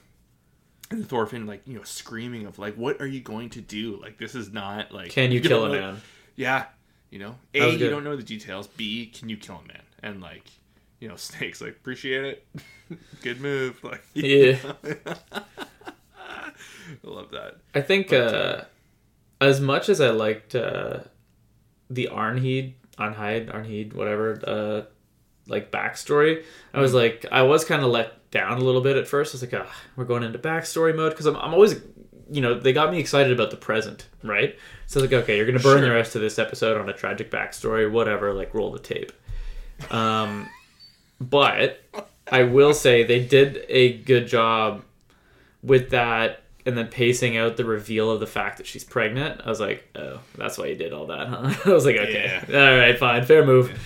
And Thorfinn, like, you know, screaming of like, "What are you going to do? Like, this is not like." Can you don't kill a man? Yeah, you know, a you don't know the details. B can you kill a man? And like, you know, [LAUGHS] Snake's like, appreciate it, [LAUGHS] good move. Like, [LAUGHS] Yeah. I love that. I think uh, as much as I liked uh, the Arnheid, Arnheid, Arnheid, whatever, uh, like backstory, I was like, I was kind of let down a little bit at first. I was like, ah, we're going into backstory mode because I'm, I'm always, you know, they got me excited about the present, right? So I was like, okay, you're gonna burn the rest of this episode on a tragic backstory, whatever. Like, roll the tape. Um, but I will say they did a good job with that and then pacing out the reveal of the fact that she's pregnant. I was like, oh, that's why you did all that, huh? [LAUGHS] I was like, okay, all right, fine, fair move.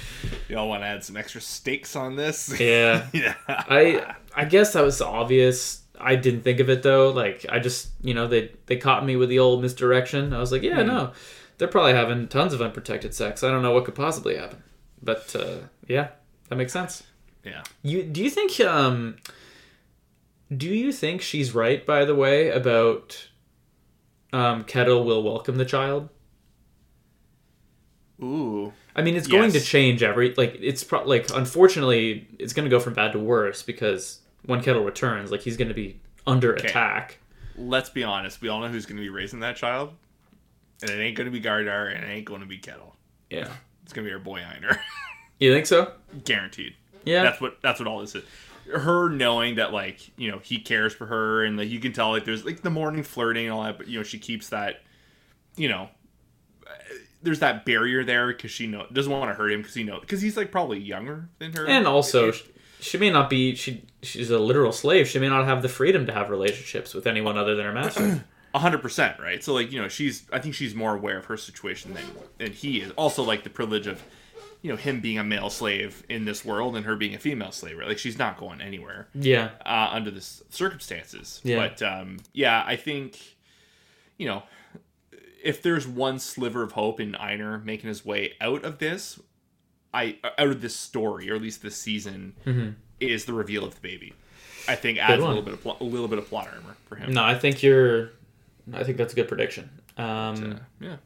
Y'all want to add some extra stakes on this? [LAUGHS] Yeah. yeah. I I guess that was obvious. I didn't think of it though. Like I just you know they they caught me with the old misdirection. I was like, yeah, no, they're probably having tons of unprotected sex. I don't know what could possibly happen, but uh, yeah, that makes sense. yeah. You do you think um do you think she's right by the way about um, Ketil will welcome the child. Ooh. I mean, it's going to change every like it's pro- like unfortunately it's going to go from bad to worse because when Ketil returns, like he's going to be under attack. Let's be honest. We all know who's going to be raising that child. And it ain't going to be Gardar and it ain't going to be Ketil. Yeah, It's going to be our boy Einar. [LAUGHS] you think so? Guaranteed. Yeah, That's what that's what all this is. Her knowing that like, you know, he cares for her and like you can tell like there's like the morning flirting and all that, but you know, she keeps that you know, there's that barrier there because she know doesn't want to hurt him because he know because he's like probably younger than her and also sh- she may not be she she's a literal slave. She may not have the freedom to have relationships with anyone other than her master. [CLEARS THROAT] A hundred percent, right? So like, you know, she's I think she's more aware of her situation than than he is. Also like the privilege of, you know, him being a male slave in this world and her being a female slave, right? Like she's not going anywhere yeah, uh, under the circumstances. Yeah. But um, yeah, I think, you know, if there's one sliver of hope in Einar making his way out of this, I out of this story or at least this season, is the reveal of the baby. I think adds a little bit of pl- a little bit of plot armor for him. no, I think you're. I think that's a good prediction. Um, Yeah.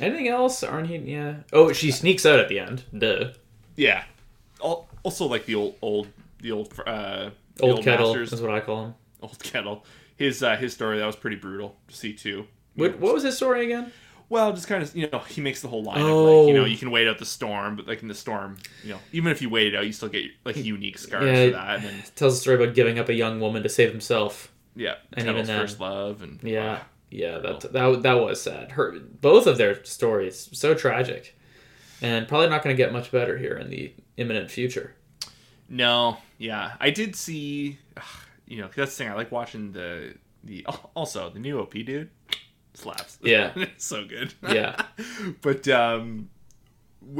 Anything else? Aren't he? Yeah. Oh, she sneaks out at the end. Duh. Yeah. Al- Also, like the old, old, the old, uh, the Old, kettle masters, is what I call him. old kettle. His uh, his story that was pretty brutal to see too. What, what was his story again? Well, just kind of you know he makes the whole line of Oh. like you know you can wait out the storm, but like in the storm, you know even if you wait it out, you still get like unique scars Yeah. for that. And then, Tells a story about giving up a young woman to save himself. yeah, And Ketil's even then- first love and Yeah, yeah, that that that was sad. Her both of their stories so tragic, and probably not going to get much better here in the imminent future. No, yeah, I did see. You know, that's the thing. I like watching the the [LAUGHS] also the new OP dude slaps. [LAUGHS] Yeah. it's so good. Yeah. [LAUGHS] but um,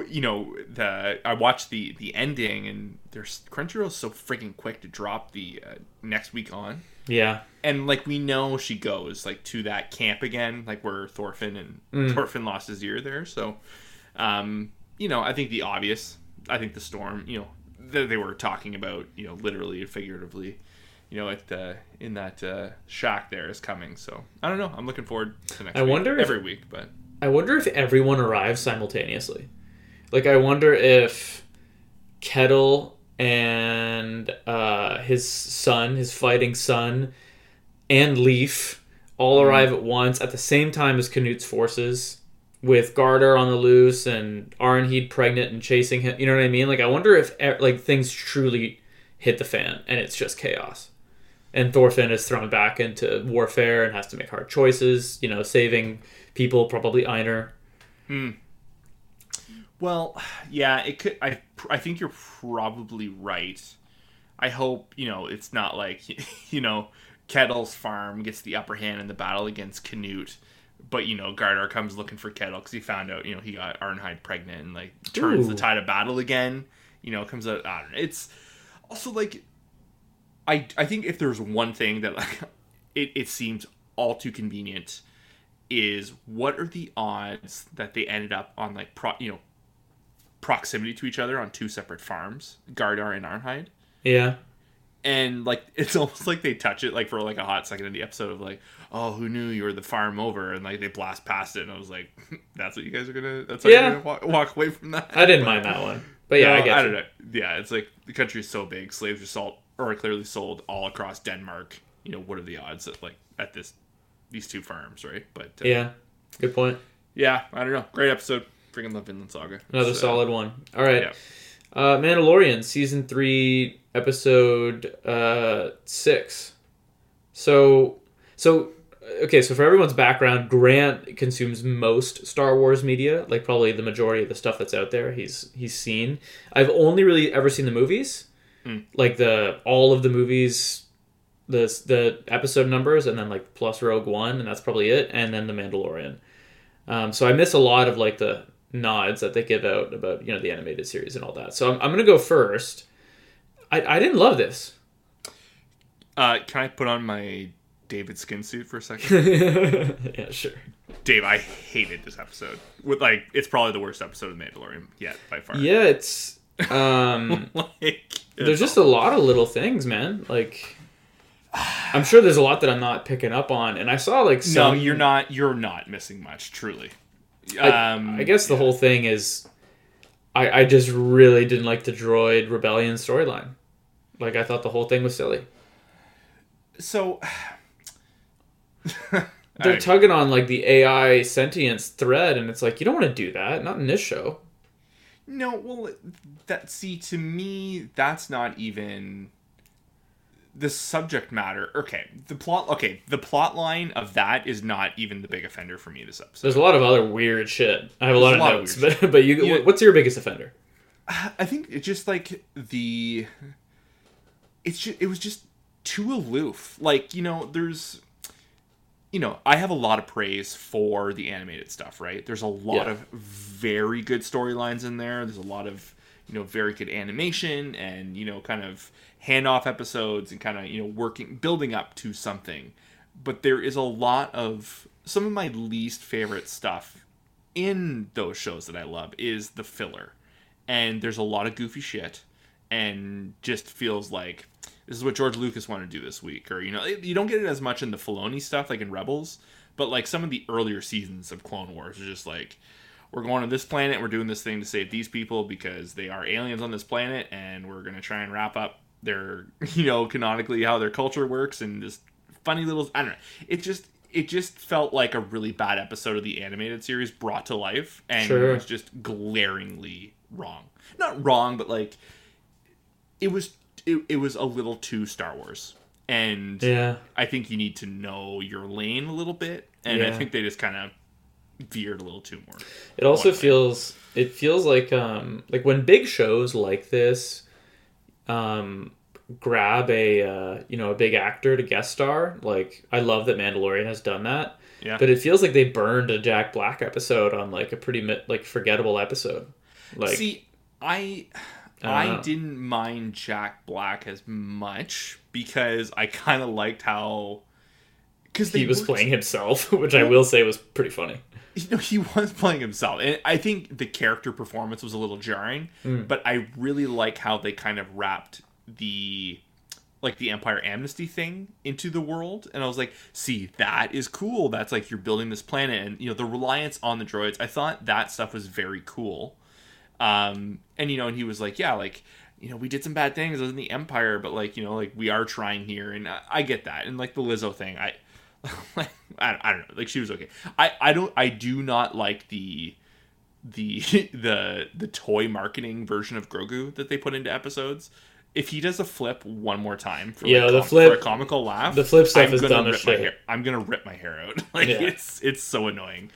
you know the I watched the the ending and there's Crunchyroll's so freaking quick to drop the uh, next week on. Yeah, And like we know she goes like to that camp again, like where Thorfinn and Thorfinn lost his ear there. So, um, you know, I think the obvious, I think the storm, you know, that they were talking about, you know, literally and figuratively, you know, at the in that uh, shack there is coming. So I don't know. I'm looking forward to next. I week. wonder if- every week, but I wonder if everyone arrives simultaneously. Like, I wonder if Ketil and uh, his son, his fighting son, and Leaf all arrive at once at the same time as Canute's forces, with Gardar on the loose and Arnheid pregnant and chasing him. You know what I mean? Like, I wonder if like things truly hit the fan and it's just chaos. And Thorfinn is thrown back into warfare and has to make hard choices. You know, saving people, probably Einar. Well, yeah, it could. I I think you're probably right. I hope you know it's not like [LAUGHS] you know Ketil's farm gets the upper hand in the battle against Canute, but you know Gardar comes looking for Ketil because he found out you know he got Arnheid pregnant and like turns Ooh. the tide of battle again. You know, comes out. I don't know. It's also like I I think if there's one thing that like [LAUGHS] it it seems all too convenient is what are the odds that they ended up on like pro you know proximity to each other on two separate farms, Gardar and Arnheid. Yeah. And like [LAUGHS] it's almost like they touch it like for like a hot second in the episode of like, oh, who knew you were the farm over? And like they blast past it, and I was like, [LAUGHS] that's what you guys are gonna. That's how Yeah. you're gonna walk, walk away from that. I didn't mind that one. But yeah, No, I get I you. don't know. Yeah, it's like the country is so big, slaves are sold or are clearly sold all across Denmark. You know, what are the odds that like at this these two farms, right? But uh, Yeah. Good point. yeah, I don't know. Great episode. Freaking love Vinland Saga. Another So, solid one. All right. Yeah. Uh, Mandalorian season three, episode uh, six. So, so okay. So for everyone's background, Grant consumes most Star Wars media, like probably the majority of the stuff that's out there. He's he's seen. I've only really ever seen the movies, like the all of the movies, the the episode numbers, and then like plus Rogue One, and that's probably it, and then the Mandalorian. Um, so I miss a lot of like the nods that they give out about you know the animated series and all that. So I'm, I'm gonna go first. I, I didn't love this. Uh, can I put on my David skin suit for a second? [LAUGHS] yeah, sure. Dave, I hated this episode. With like, it's probably the worst episode of Mandalorian yet by far. Yeah, it's um, [LAUGHS] like, there's just a lot of little things, man. Like I'm sure there's a lot that I'm not picking up on, and I saw like some. No, some. you're not. You're not missing much. Truly. I, Um, I guess the yeah. whole thing is, I I just really didn't like the droid rebellion storyline. Like I thought the whole thing was silly. So. [SIGHS] They're Alright. tugging on like the AI sentience thread, and it's like you don't want to do that. Not in this show. No, well, that see to me, that's not even the subject matter. Okay, the plot. Okay, the plot line of that is not even the big offender for me this episode. There's a lot of other weird shit. I have a lot of a lot of notes, weird but but you, Yeah. what's your biggest offender? I think it's just like the. It's just it was just too aloof. Like you know, there's. You know, I have a lot of praise for the animated stuff, right? There's a lot Yeah. of very good storylines in there. There's a lot of, you know, very good animation and, you know, kind of handoff episodes and kind of, you know, working, building up to something. But there is a lot of some of my least favorite stuff in those shows that I love is the filler. And there's a lot of goofy shit and just feels like this is what George Lucas wanted to do this week or you know you don't get it as much in the Filoni stuff like in Rebels but like some of the earlier seasons of Clone Wars are just like we're going to this planet we're doing this thing to save these people because they are aliens on this planet and we're going to try and wrap up their [LAUGHS] you know canonically how their culture works and just funny little I don't know it just it just felt like a really bad episode of the animated series brought to life and Sure. it was just glaringly wrong not wrong but like it was it, it was a little too Star Wars. And Yeah, I think you need to know your lane a little bit. And I think they just kind of veered a little too more. it also way. feels it feels like um like when big shows like this um grab a uh, you know a big actor to guest star like I love that Mandalorian has done that. Yeah. But it feels like they burned a Jack Black episode on like a pretty like forgettable episode. Like See, I I I, didn't mind Jack Black as much because I kind of liked how because he was playing himself, [LAUGHS] which I will say was pretty funny. You know he [LAUGHS] was playing himself. And i think the character performance was a little jarring Mm. but i really like how they kind of wrapped the like the empire amnesty thing into the world. And i was like see that is cool. That's like you're building this planet. And you know the reliance on the droids i thought that stuff was very cool. Um and you know and he was like yeah like you know we did some bad things. In the empire but like you know like we are trying here. And i, I get that. And like the lizzo thing i like [LAUGHS] I, I don't know like she was okay i i don't i do not like the the [LAUGHS] the the toy marketing version of grogu that they put into episodes if he does a flip one more time for Yeah, like, the com- flip- for a comical laugh the flip stuff I'm is dumb as my shit. hair, i'm gonna rip my hair out [LAUGHS] like Yeah. it's it's so annoying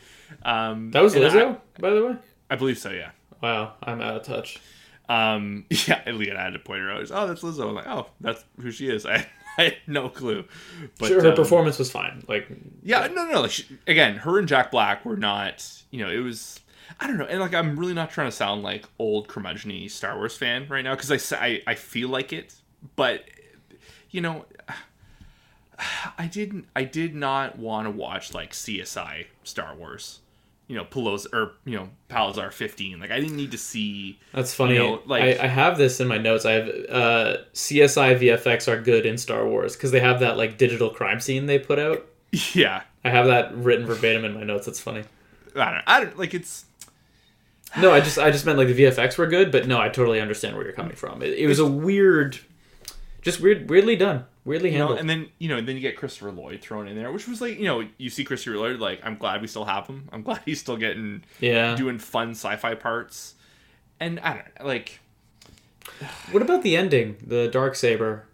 um That was Lizzo, by the way. I, I believe so yeah Wow, I'm out of touch. um, yeah, and I had to point her out. Oh, that's Lizzo. I'm like, oh, that's who she is. I, [LAUGHS] I had no clue. But sure, her um, performance was fine. Like, Yeah, no, no. no. Like she, again, her and Jack Black were not. You know, it was. I don't know, and like I'm really not trying to sound like old curmudgeony Star Wars fan right now because I, I I feel like it, but you know, [SIGHS] I didn't. I did not want to watch like CSI Star Wars. You know, Pelos or you know Plazir 15. Like I didn't need to see. that's funny. You know, like- I, I have this in my notes. I have uh, CSI VFX are good in Star Wars because they have that like digital crime scene they put out. [LAUGHS] Yeah, I have that written verbatim in my notes. That's funny. I don't. I don't like it's. No, I just I just meant like the VFX were good, but no, I totally understand where you're coming from. It, it was a weird, just weird, weirdly done, weirdly You know, handled. and then you know, then you get Christopher Lloyd thrown in there, which was like, you know, you see Christopher Lloyd, like, I'm glad we still have him. I'm [LAUGHS] glad he's still getting yeah. doing fun sci-fi parts. And I don't know, like, [SIGHS] What about the ending? The dark saber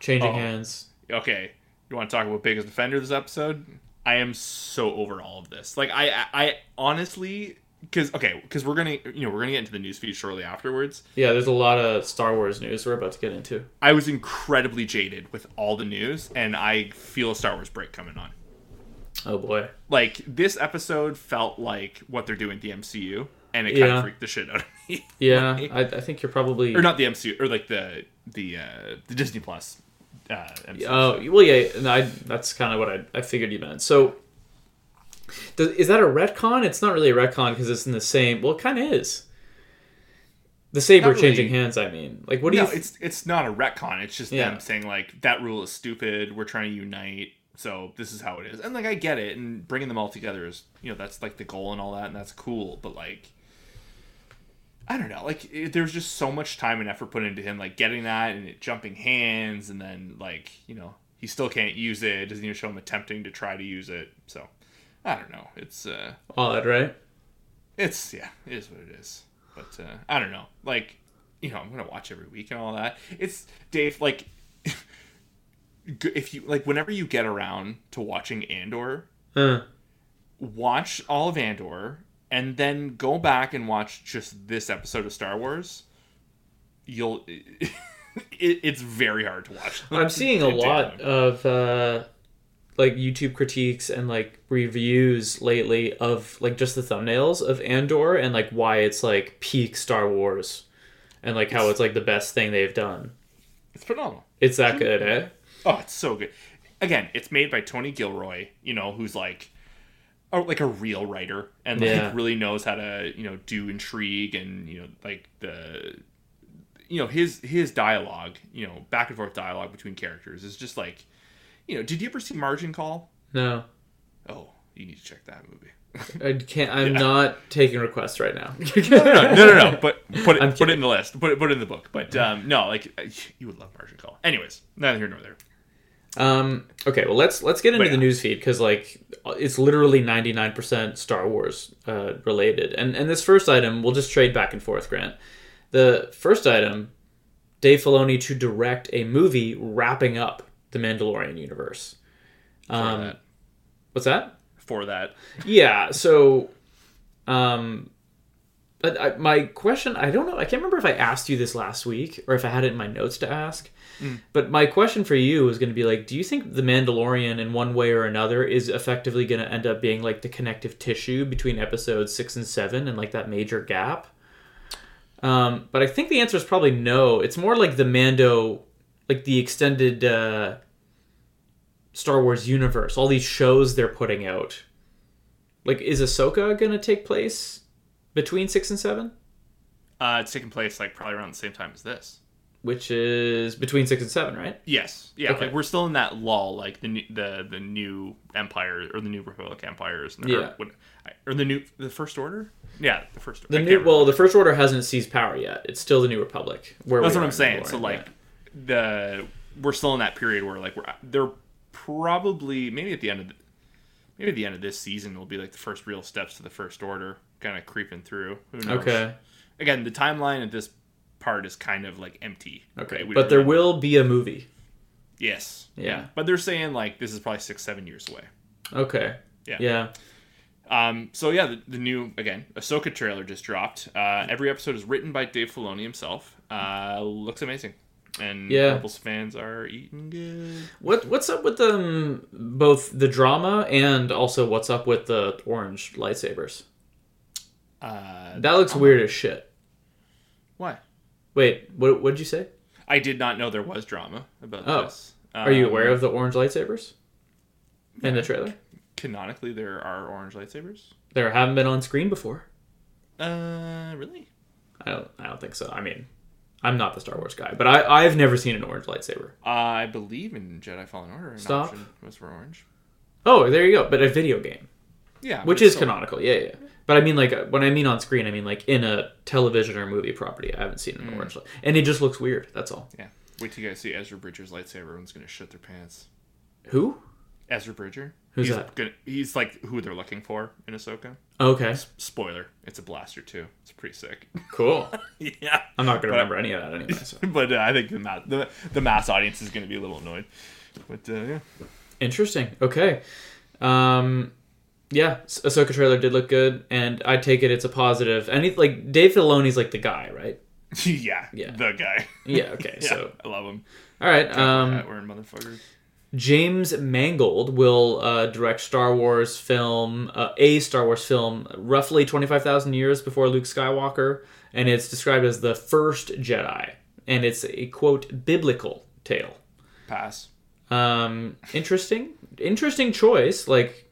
changing Oh. hands. okay, you want to talk about biggest offender this episode? I am so over all of this. Like, I, I, I honestly, because okay, because we're gonna, you know, we're gonna get into the news feed shortly afterwards. Yeah, there's a lot of Star Wars news we're about to get into. I was incredibly jaded with all the news, and I feel a Star Wars break coming on. Oh boy. Like this episode felt like what they're doing at the MCU, and it kind Yeah. of freaked the shit out of [LAUGHS] me. Yeah, [LAUGHS] I, I think you're probably. or not the MCU, or like the the uh, the Disney Plus. Uh, MCU. Oh well, yeah. No, I, that's kind of what I, I figured you meant. So, does, is that a retcon? It's not really a retcon because it's in the same. Well, it kind of is. The saber really. changing hands. I mean, like, what do no, you? th- it's it's not a retcon. It's just Yeah. them saying like that rule is stupid. We're trying to unite, so this is how it is. And like I get it, and bringing them all together is you know that's like the goal and all that, and that's cool. But like, I don't know, like it, there's just so much time and effort put into him, like getting that and it jumping hands, and then like you know he still can't use it. It doesn't even show him attempting to try to use it. So I don't know. It's uh, Odd, right? it's yeah, it is what it is. But uh, I don't know. Like, you know, I'm gonna watch every week and all that. It's Dave. Like, [LAUGHS] if you like, whenever you get around to watching Andor, Uh, watch all of Andor, and then go back and watch just this episode of Star Wars. You'll. [LAUGHS] It, it's very hard to watch. I'm seeing a [LAUGHS] lot tandem. of uh, like YouTube critiques and like reviews lately of like just the thumbnails of Andor and like why it's like peak Star Wars and like how it's like the best thing they've done. It's phenomenal. It's that good, eh? Oh, it's so good. Again, it's made by Tony Gilroy, you know, who's like or like a real writer and like Yeah. really knows how to, you know, do intrigue and, you know, like the you know, his his dialogue, you know, back and forth dialogue between characters is just like you know, did you ever see Margin Call? No, Oh, you need to check that movie. I can't. I'm [LAUGHS] not taking requests right now. [LAUGHS] no, no, no, no. But put it put it in the list. Put it put it in the book. But um, no, like you would love Margin Call. Anyways, neither here nor there. Um. Okay. Well, let's let's get into the yeah. news feed because like it's literally ninety nine percent Star Wars uh, related, and and this first item we'll just trade back and forth. Grant, the first item, Dave Filoni to direct a movie wrapping up the Mandalorian universe. For Um, that. what's that? For that. Yeah. So, um, I, my question, I don't know. I can't remember if I asked you this last week or if I had it in my notes to ask. But my question for you is going to be like, do you think the Mandalorian, in one way or another, is effectively going to end up being like the connective tissue between episodes six and seven and like that major gap? Um, but I think the answer is probably no. It's more like the Mando, like the extended uh, Star Wars universe, all these shows they're putting out. Like, is Ahsoka to take place between six and seven? Uh, it's taking place like probably around the same time as this. Which is between six and seven, right? Yes, yeah. Okay. Like we're still in that lull, like the new, the the new empire or the new republic empires. and- Yeah. Or, or the new the first order. Yeah, the first. The I new well, the First Order hasn't seized power yet. It's still the New Republic. Where that's what I'm saying. So like yeah. The we're still in that period where like we're they're probably maybe at the end of the, maybe at the end of this season will be like the first real steps to the first order kind of creeping through. Who knows? okay, Again, the timeline at this part is kind of like empty. okay, right? But there will be a movie. Yes. Yeah. But they're saying like this is probably six, seven years away. Okay, Yeah. yeah, Um, so yeah, the, the new again Ahsoka trailer just dropped. Uh, every episode is written by Dave Filoni himself. Uh, looks amazing, and Yeah. Rebels fans are eating good. What what's up with um both the drama and also what's up with the orange lightsabers? Uh, That looks weird as shit. why? Wait, what what'd you say? I did not know there was drama about Oh. this. Are you Um, aware of the orange lightsabers in the trailer? Canonically, there are orange lightsabers. There haven't been on screen before. Uh, really? I don't. I don't think so. I mean, I'm not the Star Wars guy, but I I've never seen an orange lightsaber. I believe in Jedi Fallen Order. An Stop. option was for orange. Oh, there you go. But a video game, Yeah, which is still- canonical. Yeah, yeah. But I mean, like when I mean on screen, I mean like in a television or movie property. I haven't seen Mm. an orange, light, and it just looks weird. That's all. Yeah. Wait till you guys see Ezra Bridger's lightsaber. Everyone's gonna shit their pants. Who? Ezra Bridger. Who's he's that? Gonna, he's like who they're looking for in Ahsoka. Okay, Spoiler: It's a blaster too. It's pretty sick. [LAUGHS] cool. yeah. I'm not gonna But- remember any of that anyway. So. [LAUGHS] But uh, I think the mass the, the mass audience is gonna be a little annoyed. But uh, yeah. Interesting. Okay. Um, yeah, Ah- Ahsoka trailer did look good, and I take it it's a positive. And he, like Dave Filoni's like the guy, right? [LAUGHS] yeah, Yeah. the guy. Yeah. Okay. yeah, So I love him. all right. Um, wearing motherfucker. James Mangold will uh, direct Star Wars film, uh, a Star Wars film, roughly twenty five thousand years before Luke Skywalker, and it's described as the first Jedi, and it's a quote biblical tale. Pass. Um, interesting, interesting choice. Like,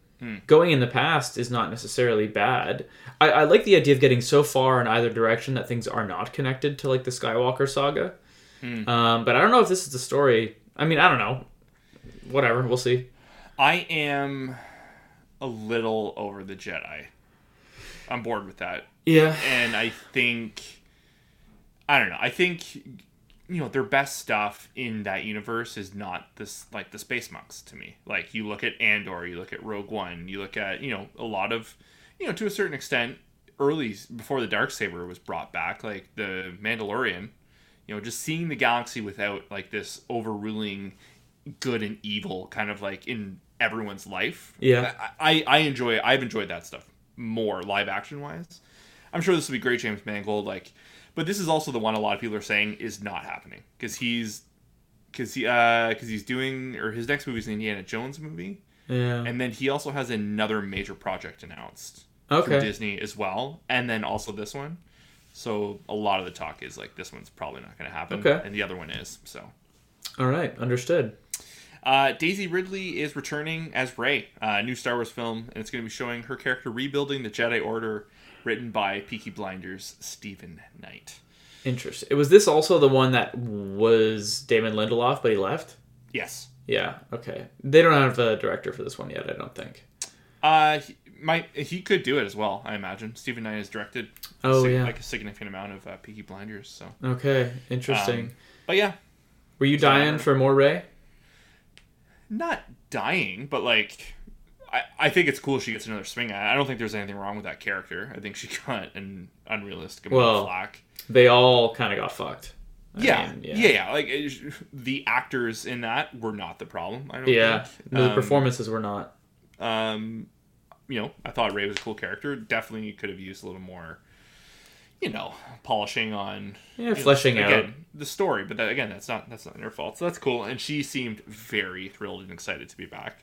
going in the past is not necessarily bad. I, I like the idea of getting so far in either direction that things are not connected to like the Skywalker saga. Um, but I don't know if this is the story. I mean, I don't know. Whatever, we'll see. I am a little over the Jedi. I'm bored with that. Yeah, and I think I don't know. I think you know their best stuff in that universe is not this like the space monks to me. Like you look at Andor, you look at Rogue One, you look at you know a lot of you know to a certain extent early before the dark saber was brought back, like the Mandalorian. You know, just seeing the galaxy without like this overruling good and evil kind of like in everyone's life. Yeah. I, I, I enjoy I've enjoyed that stuff more live action wise. I'm sure this will be great, James Mangold. Like, but this is also the one a lot of people are saying is not happening because he's because he uh because he's doing or his next movie is an Indiana Jones movie, yeah. and then he also has another major project announced from Disney as well, and then also this one. So a lot of the talk is like this one's probably not going to happen, Okay. and the other one is. So All right, understood. Uh, Daisy Ridley is returning as Rey, a new Star Wars film, and it's going to be showing her character rebuilding the Jedi Order, written by Peaky Blinders Steven Knight. Interesting. Was this also the one that was Damon Lindelof, but he left? Yes. Yeah. Okay. They don't have a director for this one yet. I don't think. Uh, he, might he could do it as well. I imagine Steven Knight has directed. Oh, sig- yeah. like a significant amount of uh, Peaky Blinders. So, Okay. Interesting. um, but yeah, Were you dying for more Rey? Not dying, but like. I, I think it's cool she gets another swing at it. I don't think there's anything wrong with that character. I think she [LAUGHS] got an unrealistic amount Well, of flack. They all kind of got fucked. Yeah, mean, yeah, yeah, Like it, the actors in that were not the problem. I don't Yeah. think. The Um, performances were not. Um, you know, I thought Rey was a cool character. Definitely could have used a little more, you know, polishing on Yeah, you know, fleshing out. again, the story. But that, again, that's not that's not your fault. So that's cool. And she seemed very thrilled and excited to be back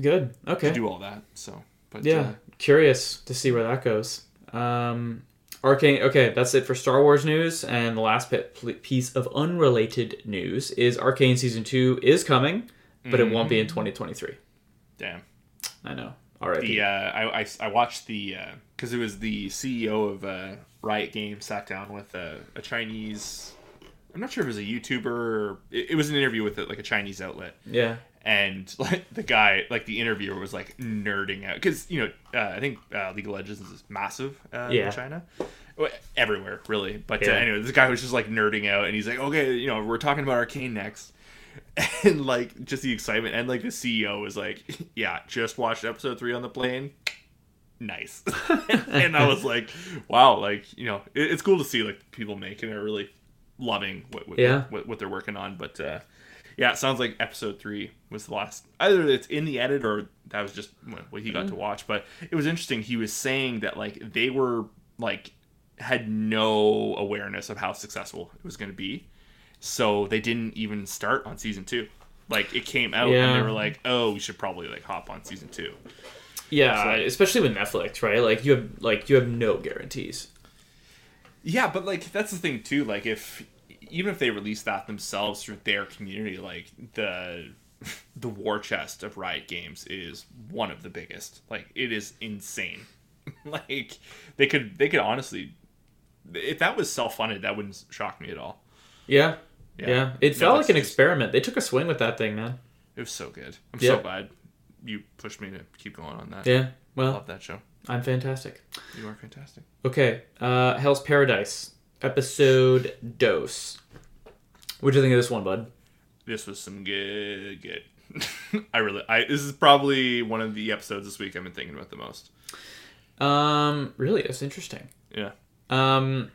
Good. Okay. to do all that. So, but Yeah, uh, curious to see where that goes. Um, Arcane. Okay, that's it for Star Wars news. And the last piece of unrelated news is Arcane season two is coming, but it won't be in 2023. damn. I know. All right. The uh, I, I I watched the because it was the CEO of uh, Riot Games sat down with a, a Chinese. I'm not sure if it was a YouTuber. or It, it was an interview with like a Chinese outlet, yeah. and [LAUGHS] like the guy, like the interviewer, was like nerding out because you know uh, I think uh, League of Legends is massive uh, Yeah. in China, everywhere really. But Yeah. uh, anyway, this guy was just like nerding out, and he's like, okay, you know, we're talking about Arcane next. [LAUGHS] And like just the excitement, and like the CEO was like, [LAUGHS] "Yeah, just watched episode three on the plane. Nice." [LAUGHS] and I was like, "Wow!" Like you know, it, it's cool to see like people making it really loving what what, Yeah. what, what they're working on. But uh, yeah, it sounds like episode three was the last. Either it's in the edit or that was just what what he got to watch. But it was interesting. He was saying that like they were like had no awareness of how successful it was going to be, so they didn't even start on season two. Like it came out and they were like, "Oh, we should probably like hop on season two. Yeah, like, especially with Netflix, right? Like you have like you have no guarantees. Yeah, but like that's the thing too. Like if even if they release that themselves through their community, like the [LAUGHS] the war chest of Riot Games is one of the biggest. Like it is insane. [LAUGHS] like they could they could honestly if that was self funded, that wouldn't shock me at all. Yeah. Yeah. Yeah. It felt Netflix like an is- experiment. They took a swing with that thing, man. It was so good. I'm Yeah. so glad you pushed me to keep going on that. Yeah. Well, Love that show. I'm fantastic. You are fantastic. Okay. Uh Hell's Paradise. Episode Dose. What do you think of this one, bud? This was some good good. [LAUGHS] I really I this is probably one of the episodes this week I've been thinking about the most. Um, really, that's interesting. Yeah. Um,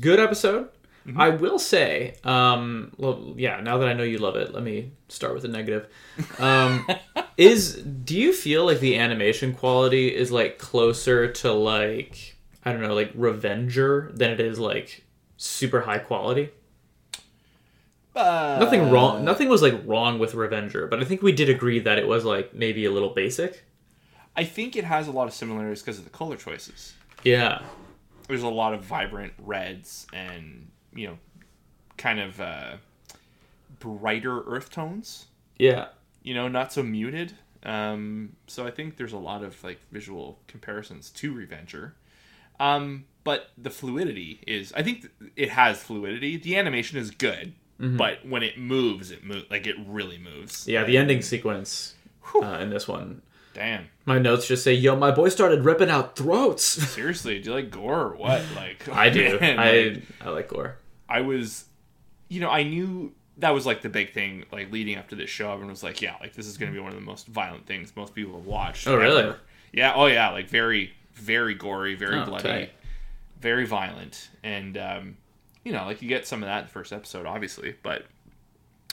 good episode. I will say, um, well, yeah. Now that I know you love it, let me start with a negative. Um, [LAUGHS] is do you feel like the animation quality is like closer to like I don't know, like Revenger than it is like super high quality? Uh, Nothing wrong. Nothing was like wrong with Revenger, but I think we did agree that it was like maybe a little basic. I think it has a lot of similarities because of the color choices. Yeah. There's a lot of vibrant reds and you know, kind of uh, brighter earth tones. Yeah. You know, not so muted. Um, so I think there's a lot of like visual comparisons to Revenger. Um, but the fluidity is, I think it has fluidity. The animation is good, but when it moves, it moves like it really moves. Yeah, the ending sequence uh, in this one. Damn. My notes just say, "Yo, my boy started ripping out throats." Seriously, do you like gore or what? [LAUGHS] Like I do. [LAUGHS] man, I like, I like gore. I was, you know, I knew that was like the big thing, like leading up to this show. Everyone was like, yeah, like this is going to be one of the most violent things most people have watched. Oh, really? ever. Yeah. Oh, yeah. Like very, very gory, very Oh, bloody, tight. very violent, and um, you know, like you get some of that in the first episode, obviously, but.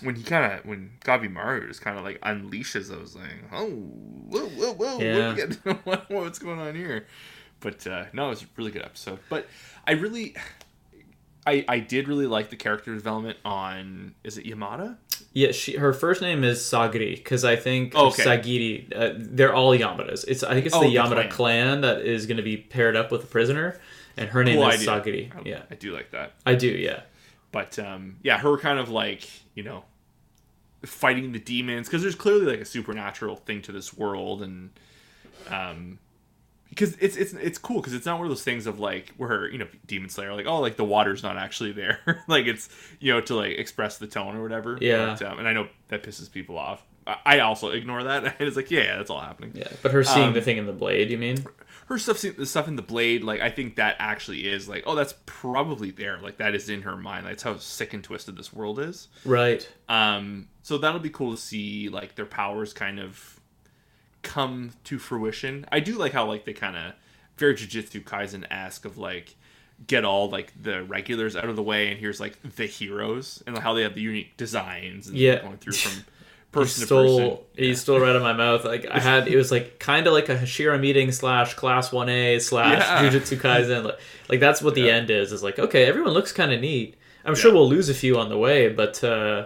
When he kind of, when Gabimaru just kind of like unleashes those, like, oh, whoa, whoa, whoa, Yeah. what, what- [LAUGHS] what's going on here? But uh, no, it was a really good episode. But I really, I I did really like the character development on is it Yamada? Yeah, she her first name is Sagiri because I think Oh, okay. Sagiri. Uh, they're all Yamadas. It's I think it's Oh, the the Yamada clan. clan. that is going to be paired up with the prisoner, and her name Cool is idea. Sagiri. Yeah, I do like that. I do. Yeah, But um, yeah, her kind of like you know fighting the demons because there's clearly like a supernatural thing to this world and um because it's it's it's cool because it's not one of those things of like where you know demon slayer like oh like the water's not actually there [LAUGHS] like it's you know to like express the tone or whatever Yeah. but, um, and i know that pisses people off I- I also ignore that. And [LAUGHS] it's like, yeah, yeah, that's all happening. yeah. But her seeing Um, the thing in the blade. You mean? her stuff the stuff in the blade like i think that actually is like oh that's probably there like that is in her mind that's how sick and twisted this world is Right. um so that'll be cool to see like their powers kind of come to fruition i do like how like they kind of very jujutsu Kaisen ask of like get all like the regulars out of the way and here's like the heroes and how they have the unique designs and Yeah. going through from [LAUGHS] person to stole. person You stole right out of my mouth. Like I had. It was like kind of like a Hashira meeting slash class one A slash Yeah. Jujutsu Kaisen. Like, like that's what the Yeah. end is. Is like okay, everyone looks kind of neat. I'm sure Yeah. we'll lose a few on the way, but uh,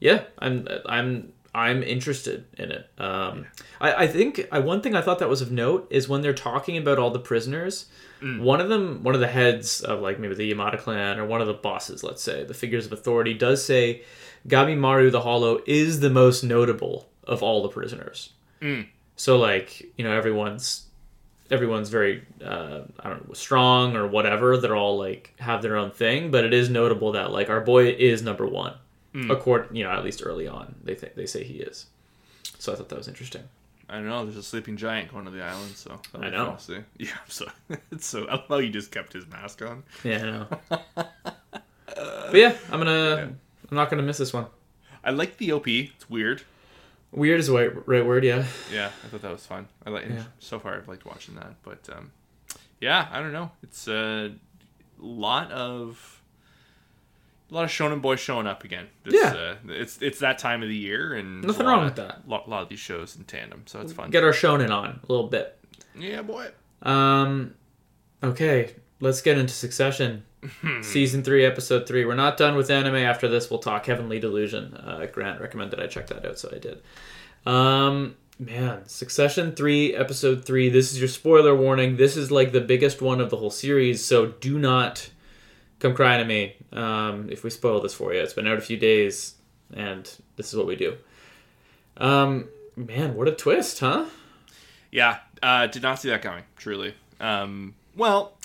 yeah, I'm I'm I'm interested in it. Um, I, I think I, one thing I thought that was of note is when they're talking about all the prisoners. Mm. One of them, one of the heads of like maybe the Yamada clan or one of the bosses, let's say, the figures of authority, does say Gabimaru the Hollow is the most notable of all the prisoners. Mm. So like you know everyone's everyone's very uh, I don't know strong or whatever. They're all like have their own thing, but it is notable that like our boy is number one. Mm. According you know at least early on they think they say he is. So I thought that was interesting. I don't know. There's a sleeping giant going to the island, so that'll I be know. fun to see. [LAUGHS] Yeah, so it's [LAUGHS] so. I love how you just kept his mask on. Yeah, I know. [LAUGHS] but yeah, I'm gonna I'm not gonna miss this one. I like the OP. It's weird. Weird is the right, right word, yeah. Yeah, I thought that was fun. I like Yeah. so far. I've liked watching that, but um, yeah, I don't know. It's a lot of a lot of shonen boys showing up again. This, Yeah. uh, it's it's that time of the year, and Nothing wrong of- with that. A lot, lot of these shows in tandem, so it's fun. Get our shonen on a little bit. yeah, boy. Um, okay, let's get into Succession, [LAUGHS] season three, episode three. We're not done with anime. After this, we'll talk Heavenly Delusion. Uh, Grant recommended I check that out, so I did. Um, man, Succession three, episode three. This is your spoiler warning. This is like the biggest one of the whole series, so do not come crying to me um, if we spoil this for you. It's been out a few days, and this is what we do. Um, man, what a twist, huh? Yeah, uh, did not see that coming. Truly. Um, well,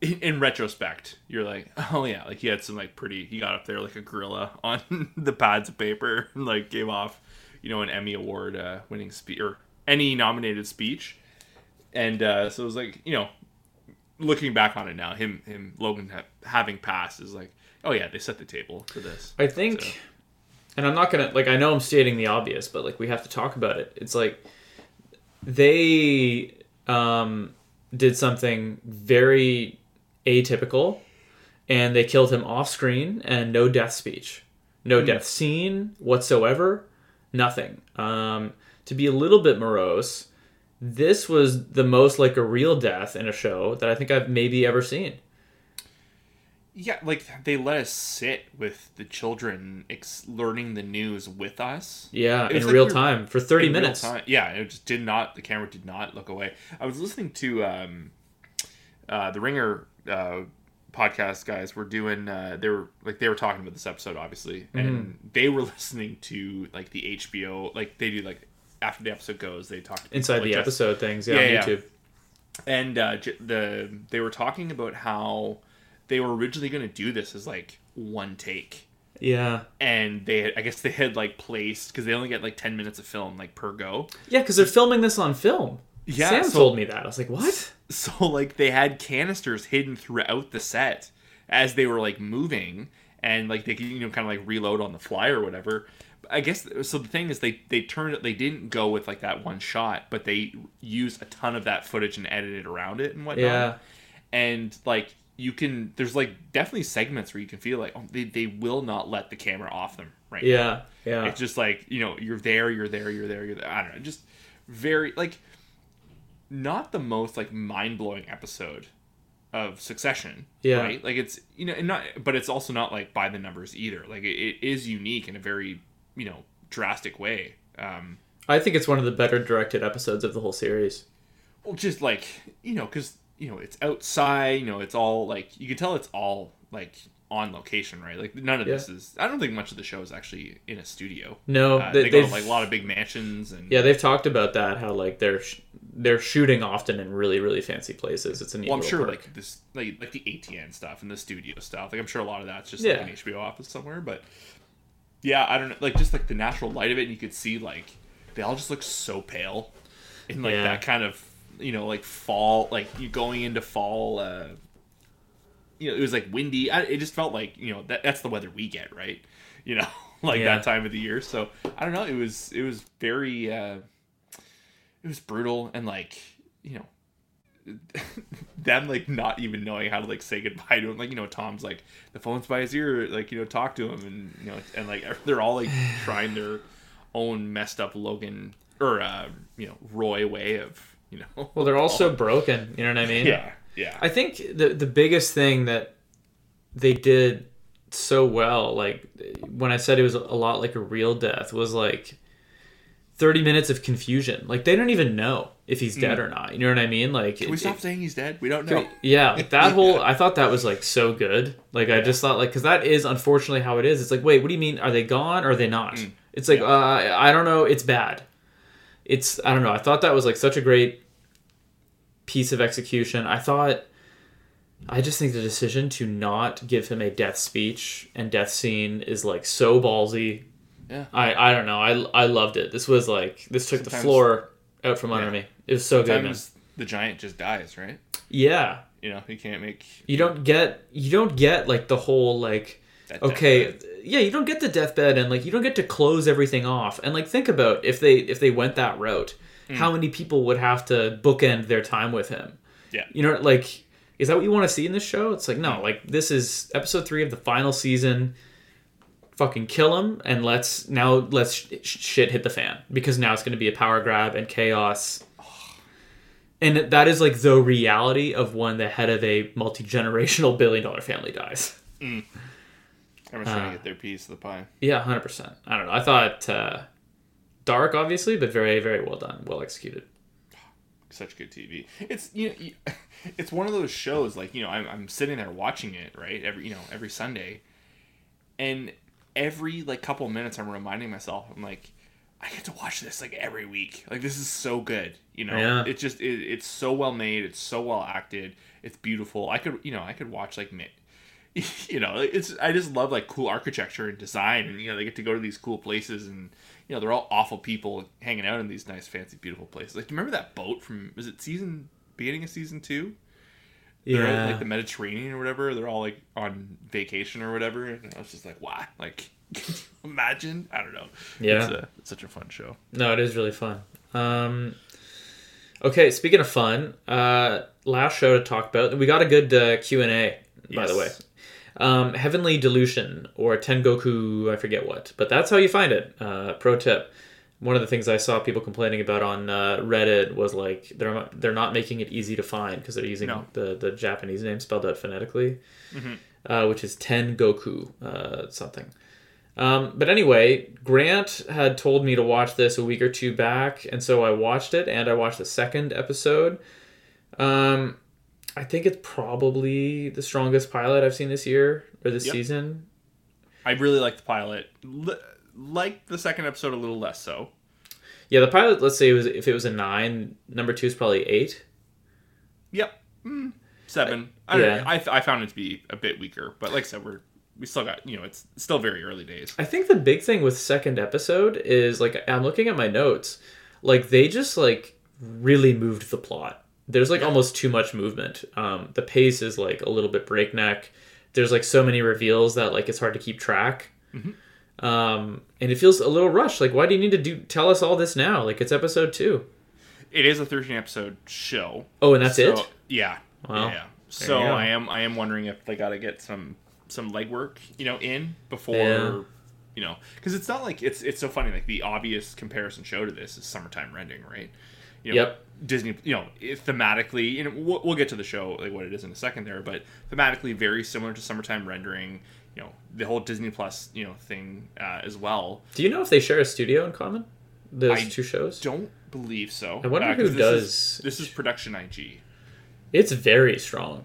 in, in retrospect, you're like, [LAUGHS] oh yeah, like he had some like pretty. He got up there like a gorilla [LAUGHS] on the pads of paper and like gave off, you know, an Emmy award uh, winning speech or any nominated speech, and uh, so it was like, you know, looking back on it now, him him Logan ha- having passed is like, oh yeah, they set the table for this. I think, So- and I'm not gonna like I know I'm stating the obvious, but like we have to talk about it. It's like they um, did something very atypical, and they killed him off screen and no death speech, no death scene whatsoever, nothing. Um, to be a little bit morose, this was the most like a real death in a show that I think I've maybe ever seen. Yeah, like they let us sit with the children, ex- learning the news with us. Yeah, in like real we were- time for 30 in real minutes. Yeah, it just did not. The camera did not look away. I was listening to um, uh, the Ringer uh, podcast guys were doing. Uh, they were like they were talking about this episode, obviously, Mm-hmm. and they were [LAUGHS] listening to like the HBO. Like they do like after the episode goes, they talk to people Inside like the Jess- episode things, yeah, Yeah. YouTube. and uh, j- the they were talking about how they were originally going to do this as like one take, Yeah. and they had, I guess they had like placed because they only get like ten minutes of film like per go. Yeah, because they're filming this on film. Yeah, Sam so- told me that. I was like, what? So like they had canisters hidden throughout the set as they were like moving, and like they could you know kind of like reload on the fly or whatever. I guess so. The thing is, they they turned it. They didn't go with like that one shot, but they used a ton of that footage and edited around it and whatnot. Yeah. and like you can, there's like definitely segments where you can feel like oh, they they will not let the camera off them right. now. Yeah. Yeah. It's just like you know you're there, you're there, you're there, you're there. I don't know, just very like not the most like mind blowing episode of Succession. Yeah. right. Like it's you know, and not, but it's also not like by the numbers either. Like it, it is unique in a very you know drastic way. Um, I think it's one of the better directed episodes of the whole series. well, just like you know, because you know it's outside. You know, it's all like you can tell it's all like on location, right? Like none of Yeah. this is. I don't think much of the show is actually in a studio. No, Uh, they, they, go to like a lot of big mansions and yeah, they've talked about that. How like they're sh- they're shooting often in really really fancy places. It's a neat Well, I'm sure perk. like this, like like the ATN stuff and the studio stuff. Like I'm sure a lot of that's just Yeah. like an HBO office somewhere. But yeah, I don't know. Like just like the natural light of it, and you could see like they all just look so pale in like Yeah. that kind of you know like fall, like you going into fall. uh You know, it was like windy. I, it just felt like you know that that's the weather we get, right? You know, [LAUGHS] like Yeah. that time of the year. So I don't know. It was it was very. uh It was brutal and like you know them like not even knowing how to like say goodbye to him. Like you know, Tom's like the phone's by his ear, like you know, talk to him, and you know, and like they're all like [SIGHS] trying their own messed up Logan or uh, you know Roy way of you know. well, they're all so [LAUGHS] broken. You know what I mean? yeah, yeah, I think the the biggest thing that they did so well, like when I said it was a lot like a real death, was like thirty minutes of confusion. Like they don't even know if he's dead or not. You know what I mean? Like Can we it- stop it- saying he's dead? We don't know. yeah, that [LAUGHS] whole I thought that was like so good. Like I just thought like because that is unfortunately how it is. It's like wait, what do you mean? Are they gone or are they not? It's like uh, I don't know. It's bad. It's I don't know. I thought that was like such a great piece of execution. I thought. I just think the decision to not give him a death speech and death scene is like so ballsy. Yeah. I I don't know. I I loved it. This was like this took the floor out from under Yeah. me. It was so good, man. Sometimes the giant just dies, right? Yeah, You know, you can't make you don't get you don't get like the whole like that okay deathbed. yeah you don't get the deathbed and like you don't get to close everything off and like think about if they if they went that route hmm. how many people would have to bookend their time with him Yeah. you know like is that what you want to see in this show it's like no like this is episode three of the final season fucking kill him and let's now let's sh- shit hit the fan. Because now it's going to be a power grab and chaos. And that is like the reality of when the head of a multi-generational [LAUGHS] billion dollar family dies. Everyone's trying to get their piece of the pie. yeah 100% i don't know. I thought uh dark obviously but very very well done. Well executed. Such good TV. It's you know, [LAUGHS] it's one of those shows like you know I'm, I'm sitting there watching it right? Every you know every Sunday, and every like couple minutes I'm reminding myself I'm like I get to watch this like every week. Like this is so good you know? Yeah. it's just it, it's so well made it's so well acted it's beautiful. I could you know I could watch like [LAUGHS] you know it's I just love like cool architecture and design and you know they get to go to these cool places and you know they're all awful people hanging out in these nice fancy beautiful places. Like do you remember that boat from was it season beginning of season two they're out in, yeah. like the Mediterranean or whatever. They're all like on vacation or whatever. And I was just like wow like [LAUGHS] imagine? I don't know. Yeah. it's, a, it's such a fun show. No, it is really fun. Um, okay, speaking of fun, uh, last show to talk about, we got a good uh, Q and A, by the way. Um, Heavenly Delusion or Tengoku, I forget what, but that's how you find it. Uh, pro tip: one of the things I saw people complaining about on uh, Reddit was like they're not, they're not making it easy to find because they're using No. the the Japanese name spelled out phonetically, uh, which is Tengoku uh, something. Um, but anyway, Grant had told me to watch this a week or two back, and so I watched it, and I watched the second episode. Um, I think it's probably the strongest pilot I've seen this year or this Yep. season. I really like the pilot L- like the second episode a little less so Yeah, the pilot. Let's say it was if it was a nine, number two is probably eight. Yep. Mm, seven. I, don't yeah. know. I, I found it to be a bit weaker, but like I said, we're we still got you know it's still very early days. I think the big thing with second episode is like I'm looking at my notes, like they just like really moved the plot. There's like almost too much movement. Um, the pace is like a little bit breakneck. There's like so many reveals that like it's hard to keep track. Um, and it feels a little rushed. Like, why do you need to do tell us all this now? Like, it's episode two. It is a 13 episode show. Oh, and that's So, it. Yeah. Wow. Yeah. So. I am I am wondering if they got to get some some legwork, you know, in before Yeah. you know, because it's not like it's it's so funny. Like the obvious comparison show to this is summertime rendering, right? You know, Yep. Disney, you know, thematically, you know, we'll, we'll get to the show like what it is in a second there, but thematically very similar to summertime rendering. You know, the whole Disney Plus, you know, thing uh, as well. Do you know if they share a studio in common? Those I two shows. Don't believe so. I wonder Uh, who this does- Is, this is production IG. It's very strong.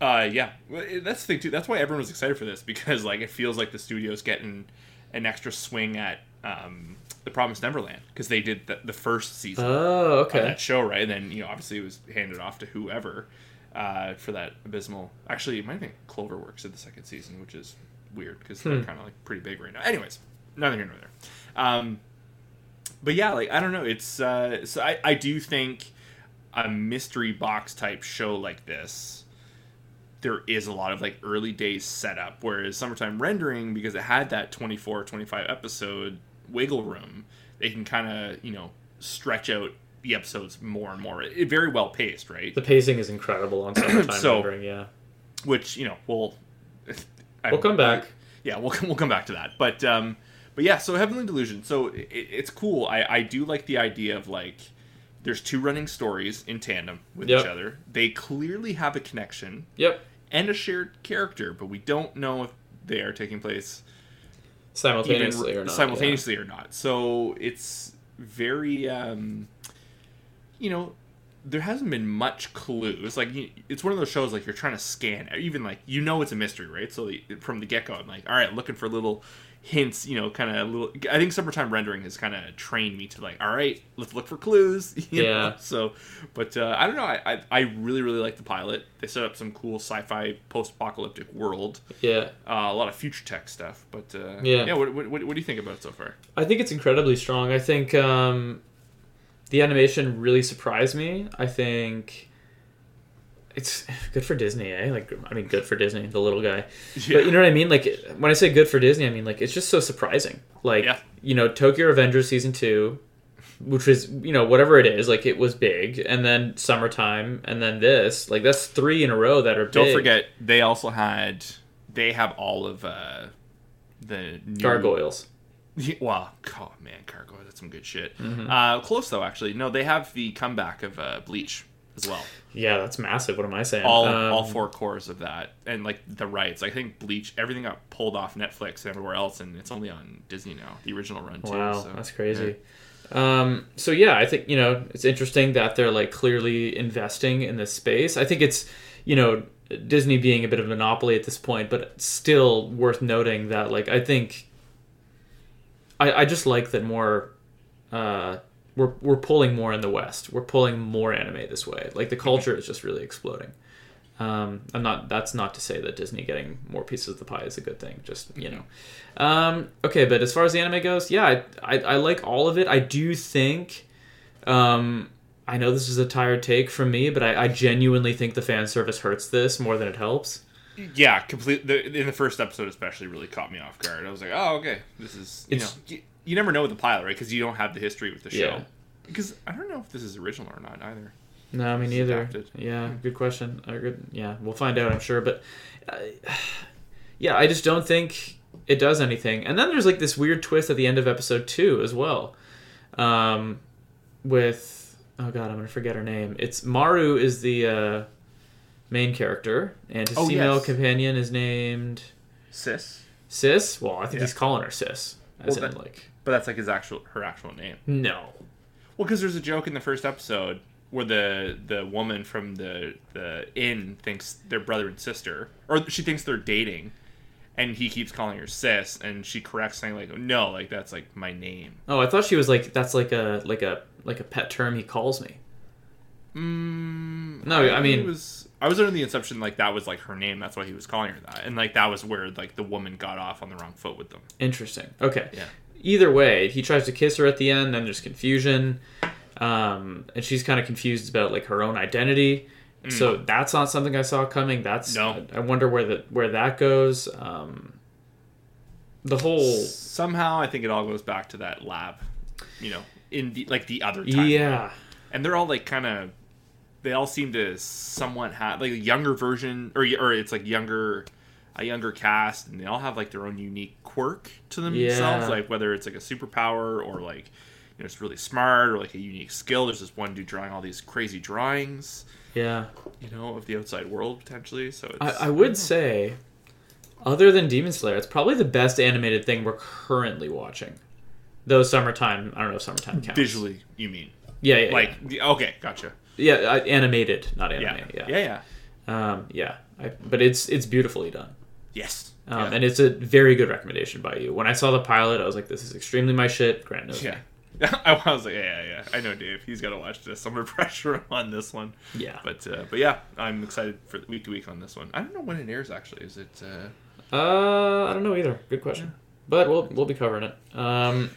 Uh, yeah, Well, that's the thing too. That's why everyone was excited for this because like it feels like the studio's getting an extra swing at um, the Promised Neverland because they did the, the first season Oh, of that show, right? And then you know obviously it was handed off to whoever uh, for that abysmal. Actually, it might been CloverWorks did the second season, which is weird because they're Hmm. kind of like pretty big right now. Anyways, neither here nor there. Um, but yeah, like I don't know. It's uh, so I I do think a mystery box type show like this there is a lot of like early days setup whereas summertime rendering because it had that 24 25 episode wiggle room they can kind of you know stretch out the episodes more and more it, very well paced right The pacing is incredible on summertime [CLEARS THROAT] So- rendering. Yeah, which you know we'll I- [LAUGHS] we'll come back. yeah we'll, [LAUGHS] we'll come back to that but um but yeah so heavenly delusion so it, it's cool i i do like the idea of like there's two running stories in tandem with Yep. each other they clearly have a connection Yep, and a shared character but we don't know if they are taking place simultaneously even or not. simultaneously or not so it's very um you know there hasn't been much clues like you- it's one of those shows like you're trying to scan even like you know it's a mystery right so from the get-go i'm like all right looking for little hints you know kind of little i think summertime rendering has kind of trained me to like all right let's look for clues [LAUGHS] you know? Yeah. so but uh, i don't know I, I i really really like the pilot they set up some cool sci-fi post-apocalyptic world Yeah, uh, a lot of future tech stuff but uh, Yeah. yeah what, what, what, what do you think about it so far I think it's incredibly strong. I think um, the animation really surprised me. I think it's [LAUGHS] good for Disney, eh? Like, I mean, good for Disney, the little guy. Yeah. [LAUGHS] But you know what I mean? Like, when I say good for Disney, I mean like it's just so surprising. Like, Yeah. you know, Tokyo Revengers season two, which was you know whatever it is, like it was big, and then summertime, and then this, like that's three in a row that are Don't big. forget, they also had they have all of uh, the new, gargoyles. Yeah, Wow, oh man, Gargoyle, that's some good shit. Mm-hmm. Uh, close though, actually. No, they have the comeback of uh, Bleach as well. Yeah, that's massive. What am I saying? All Um, all four cours of that, and like the rights. I think Bleach, everything got pulled off Netflix and everywhere else, and it's only on Disney now. The original run too. Wow, so, that's crazy. Um, so yeah, I think you know it's interesting that they're like clearly investing in this space. I think it's you know Disney being a bit of a monopoly at this point, but still worth noting that like I think I, I just like that more. Uh, we're we're pulling more in the West. We're pulling more anime this way. Like the culture is just really exploding. Um, I'm not. That's not to say that Disney getting more pieces of the pie is a good thing. Just you know. Um, okay, but as far as the anime goes, yeah, I, I, I like all of it. I do think. Um, I know this is a tired take from me, but I, I genuinely think the fan service hurts this more than it helps. Yeah, complete. The, in the first episode, especially, really caught me off guard. I was like, "Oh, okay, this is you It's- know, you, you never know with the pilot, right? Because you don't have the history with the show. Yeah. Because I don't know if this is original or not either. No, me It's neither. adapted. Yeah, good question. Uh, good, yeah, we'll find out, I'm sure. But uh, [SIGHS] yeah, I just don't think it does anything. And then there's like this weird twist at the end of episode two as well, um, with oh god, I'm gonna forget her name. It's Maru is the uh, main character, and his Oh, female yes. companion is named Sis, Sis. Well, I think Yeah. he's calling her Sis, as Well, in that- like but that's like his actual her actual name. no. Well, because there's a joke in the first episode where the the woman from the the inn thinks they're brother and sister, or she thinks they're dating, and he keeps calling her sis, and she corrects saying like, "No, like that's like my name." Oh, I thought she was like that's like a like a like a pet term he calls me. Mm, No, I mean- it was. I was under the assumption like that was like her name. That's why he was calling her that, and like that was where like the woman got off on the wrong foot with them. Interesting. Okay. Yeah. Either way, he tries to kiss her at the end, then there's confusion. Um, and she's kind of confused about like her own identity. So that's not something I saw coming. That's No. I wonder where the where that goes. Um, the whole Somehow, I think it all goes back to that lab, you know, in the like the other time. yeah and they're all like kind of they all seem to somewhat have like a younger version or or it's like younger a younger cast and they all have like their own unique quirk to themselves Yeah. like whether it's like a superpower or like you know it's really smart or like a unique skill there's this one dude drawing all these crazy drawings yeah. you know of the outside world potentially so it's I, I would say, other than Demon Slayer, it's probably the best animated thing we're currently watching. Though summertime, I don't know if summertime counts. visually you mean yeah, yeah, like the, okay gotcha yeah, yeah uh, animated, not yeah anime. yeah Yeah, yeah, Um, yeah. I, but it's it's beautifully done. yes Um, yeah. And it's a very good recommendation by you. When I saw the pilot, I was like, "This is extremely my shit." Grant knows. yeah me. [LAUGHS] I was like, yeah, yeah, yeah. I know Dave. He's got to watch this. [LAUGHS] Summer pressure on this one. Yeah. But uh, but yeah, I'm excited for week to week on this one. I don't know when it airs actually. Is it? Uh, Uh, I don't know either. Good question. But we'll we'll be covering it. Um,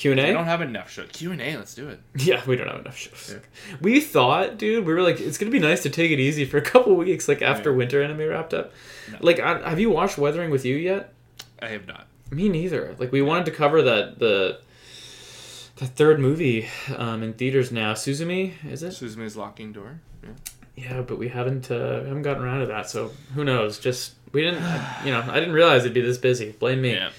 Q and I don't have enough show. Q and A. Let's do it. [LAUGHS] Yeah, we don't have enough shows. We thought, dude, we were like, it's gonna be nice to take it easy for a [LAUGHS] couple weeks, like after Right. winter anime wrapped up. No. Like, I, have you watched Weathering with You yet? I have not. Me neither. Like, we wanted to cover that the the third movie um, in theaters now. Suzumi, is it? Suzume's locking door. Yeah. Yeah, but we haven't uh, haven't gotten around to that. So who knows? Just we didn't, you know, I didn't realize it'd be this busy. Blame me. Yeah.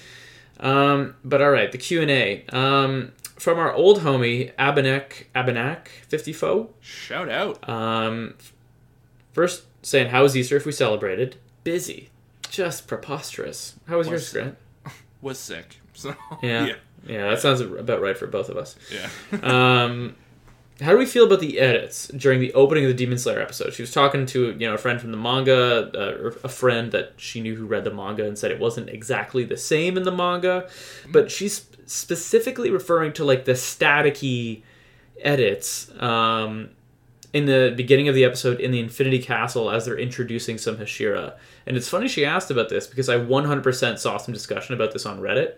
Um, but all right, the Q and A um, from our old homie Abenek Abenak fifty foe. Shout out. Um, first saying how was Easter if we celebrated? Busy, just preposterous. How was yours, Was- Grant? [LAUGHS] Was sick. So Yeah. [LAUGHS] yeah. Yeah, that sounds about right for both of us. Yeah. Um, how do we feel about the edits during the opening of the Demon Slayer episode? She was talking to you know a friend from the manga, uh, or a friend that she knew who read the manga, and said it wasn't exactly the same in the manga, but she's specifically referring to like the staticky edits um, in the beginning of the episode in the Infinity Castle as they're introducing some Hashira. And it's funny she asked about this because I 100% saw some discussion about this on Reddit.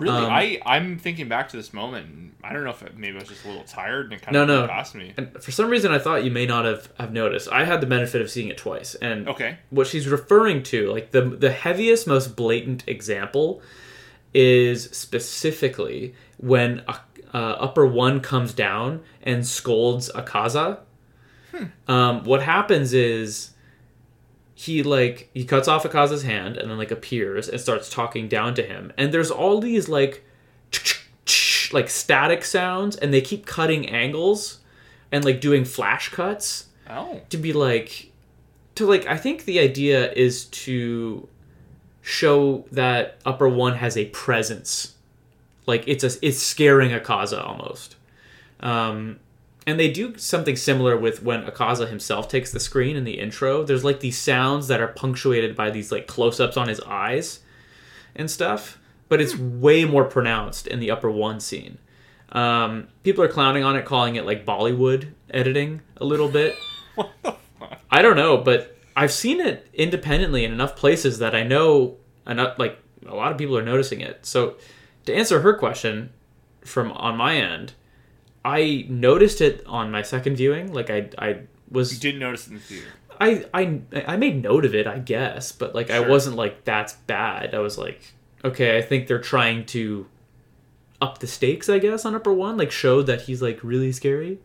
Really, Um, I I'm thinking back to this moment. I don't know if it, maybe I was just a little tired and it kind No, of no. past me. And for some reason, I thought you may not have, have noticed. I had the benefit of seeing it twice, and Okay. what she's referring to, like the the heaviest, most blatant example, is specifically when uh, uh, Upper One comes down and scolds Akaza. Um, what happens is he like he cuts off Akaza's hand and then like appears and starts talking down to him, and there's all these like [TSK] like static sounds, and they keep cutting angles and like doing flash cuts Oh. to be like to like I think the idea is to show that upper one has a presence. Like it's a it's scaring Akaza almost. Um and they do something similar with when Akaza himself takes the screen in the intro. There's like these sounds that are punctuated by these like close-ups on his eyes and stuff, but it's way more pronounced in the upper one scene. Um, people are clowning on it, calling it like Bollywood editing a little bit. [LAUGHS] What the fuck? I don't know, but I've seen it independently in enough places that I know enough. Like a lot of people are noticing it. So to answer her question from on my end, I noticed it on my second viewing. Like I, I was You didn't notice it in the theater. I, I, I made note of it, I guess, but like I wasn't like that's bad. I was like, okay, I think they're trying to up the stakes, I guess, on upper one, like show that he's like really scary.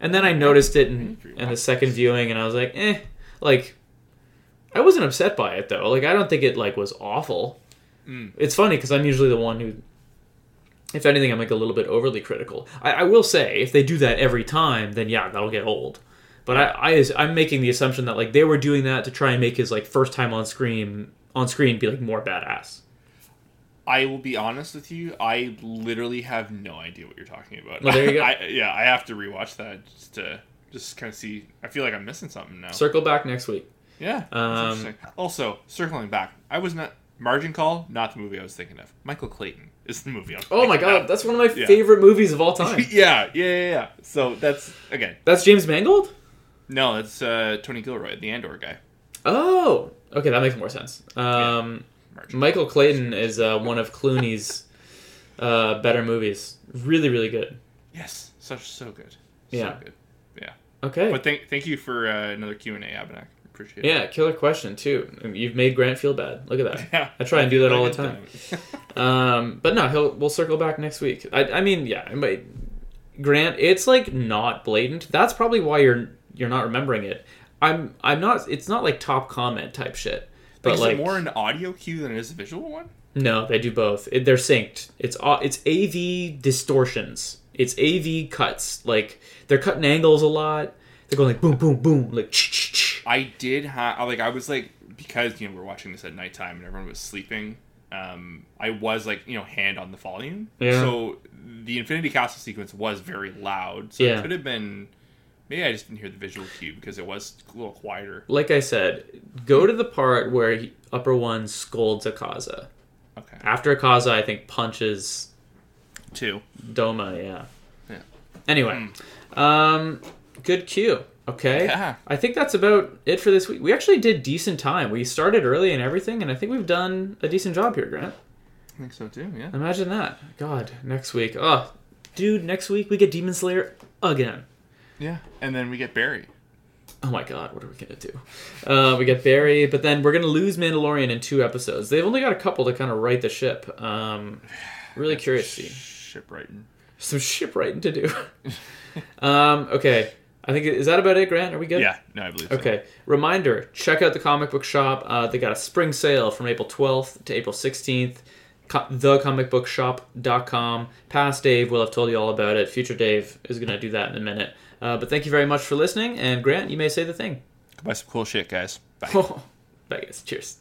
And then I noticed it in, in the second viewing, and I was like, eh, like I wasn't upset by it though. Like I don't think it like was awful. Mm. It's funny because I'm usually the one who, if anything, I'm like a little bit overly critical. I, I will say if they do that every time, then yeah, that'll get old. But I, I I'm making the assumption that like they were doing that to try and make his like first time on screen on screen be like more badass. I will be honest with you. I literally have no idea what you're talking about. Well, there you [LAUGHS] go. I, yeah, I have to rewatch that just to just kind of see. I feel like I'm missing something now. Circle back next week. yeah. Um, also, circling back, I was not. Margin Call, not the movie I was thinking of. Michael Clayton is the movie. I'm Oh my god, that's one of my Yeah. favorite movies of all time. [LAUGHS] yeah, yeah, yeah, yeah. So that's again. That's James Mangold? No, it's uh, Tony Gilroy, the Andor guy. Oh, okay, that makes more sense. Um, Margin. Michael Clayton is uh, one of Clooney's uh, better movies. Really, really good. Yes, such so good. Yeah. good. Yeah. Okay. But thank thank you for uh, another Q and A, Abenak. Appreciate it. yeah, killer question too. You've made Grant feel bad. Look at that. [LAUGHS] Yeah. I try and do that all the time. Um, but no, he'll we'll circle back next week. I, I mean, yeah, I might- Grant, it's like not blatant. That's probably why you're you're not remembering it. I'm I'm not. It's not like top comment type shit. But Like, is like it more an audio cue than it is a visual one? no, they do both. It, they're synced. It's it's AV distortions. It's AV cuts. Like they're cutting angles a lot. They're going like boom, boom, boom, like ch ch ch. I did have like I was like because you know we're watching this at nighttime and everyone was sleeping. Um, I was like you know hand on the volume. Yeah. So the Infinity Castle sequence was very loud. So Yeah. it could have been. Maybe I just didn't hear the visual cue because it was a little quieter. Like I said, go to the part where he, Upper One scolds Akaza. Okay. After Akaza, I think punches Two. Doma. Yeah. Yeah. Anyway, um, good cue. Okay. Yeah. I think that's about it for this week. We actually did decent time. We started early and everything, and I think we've done a decent job here, Grant. I think so too. Yeah. Imagine that. God, next week. Oh, dude, next week we get Demon Slayer again. Yeah. And then we get Barry. Oh my god, what are we gonna do? Uh, we get Barry, but then we're gonna lose Mandalorian in two episodes. They've only got a couple to kind of right the ship. Um, [SIGHS] really curious to see. Shipwrighting. Some shipwriting to do. [LAUGHS] um, okay, I think is that about it, Grant? Are we good? Yeah. No, I believe so. Okay. Reminder: check out the comic book shop. Uh, they got a spring sale from April 12th to April 16th. Co- thecomicbookshop.com. Past Dave will have told you all about it. Future Dave is going to do that in a minute. Uh, but thank you very much for listening. And Grant, you may say the thing. Go buy some cool shit, guys. Bye. [LAUGHS] Bye, guys. Cheers.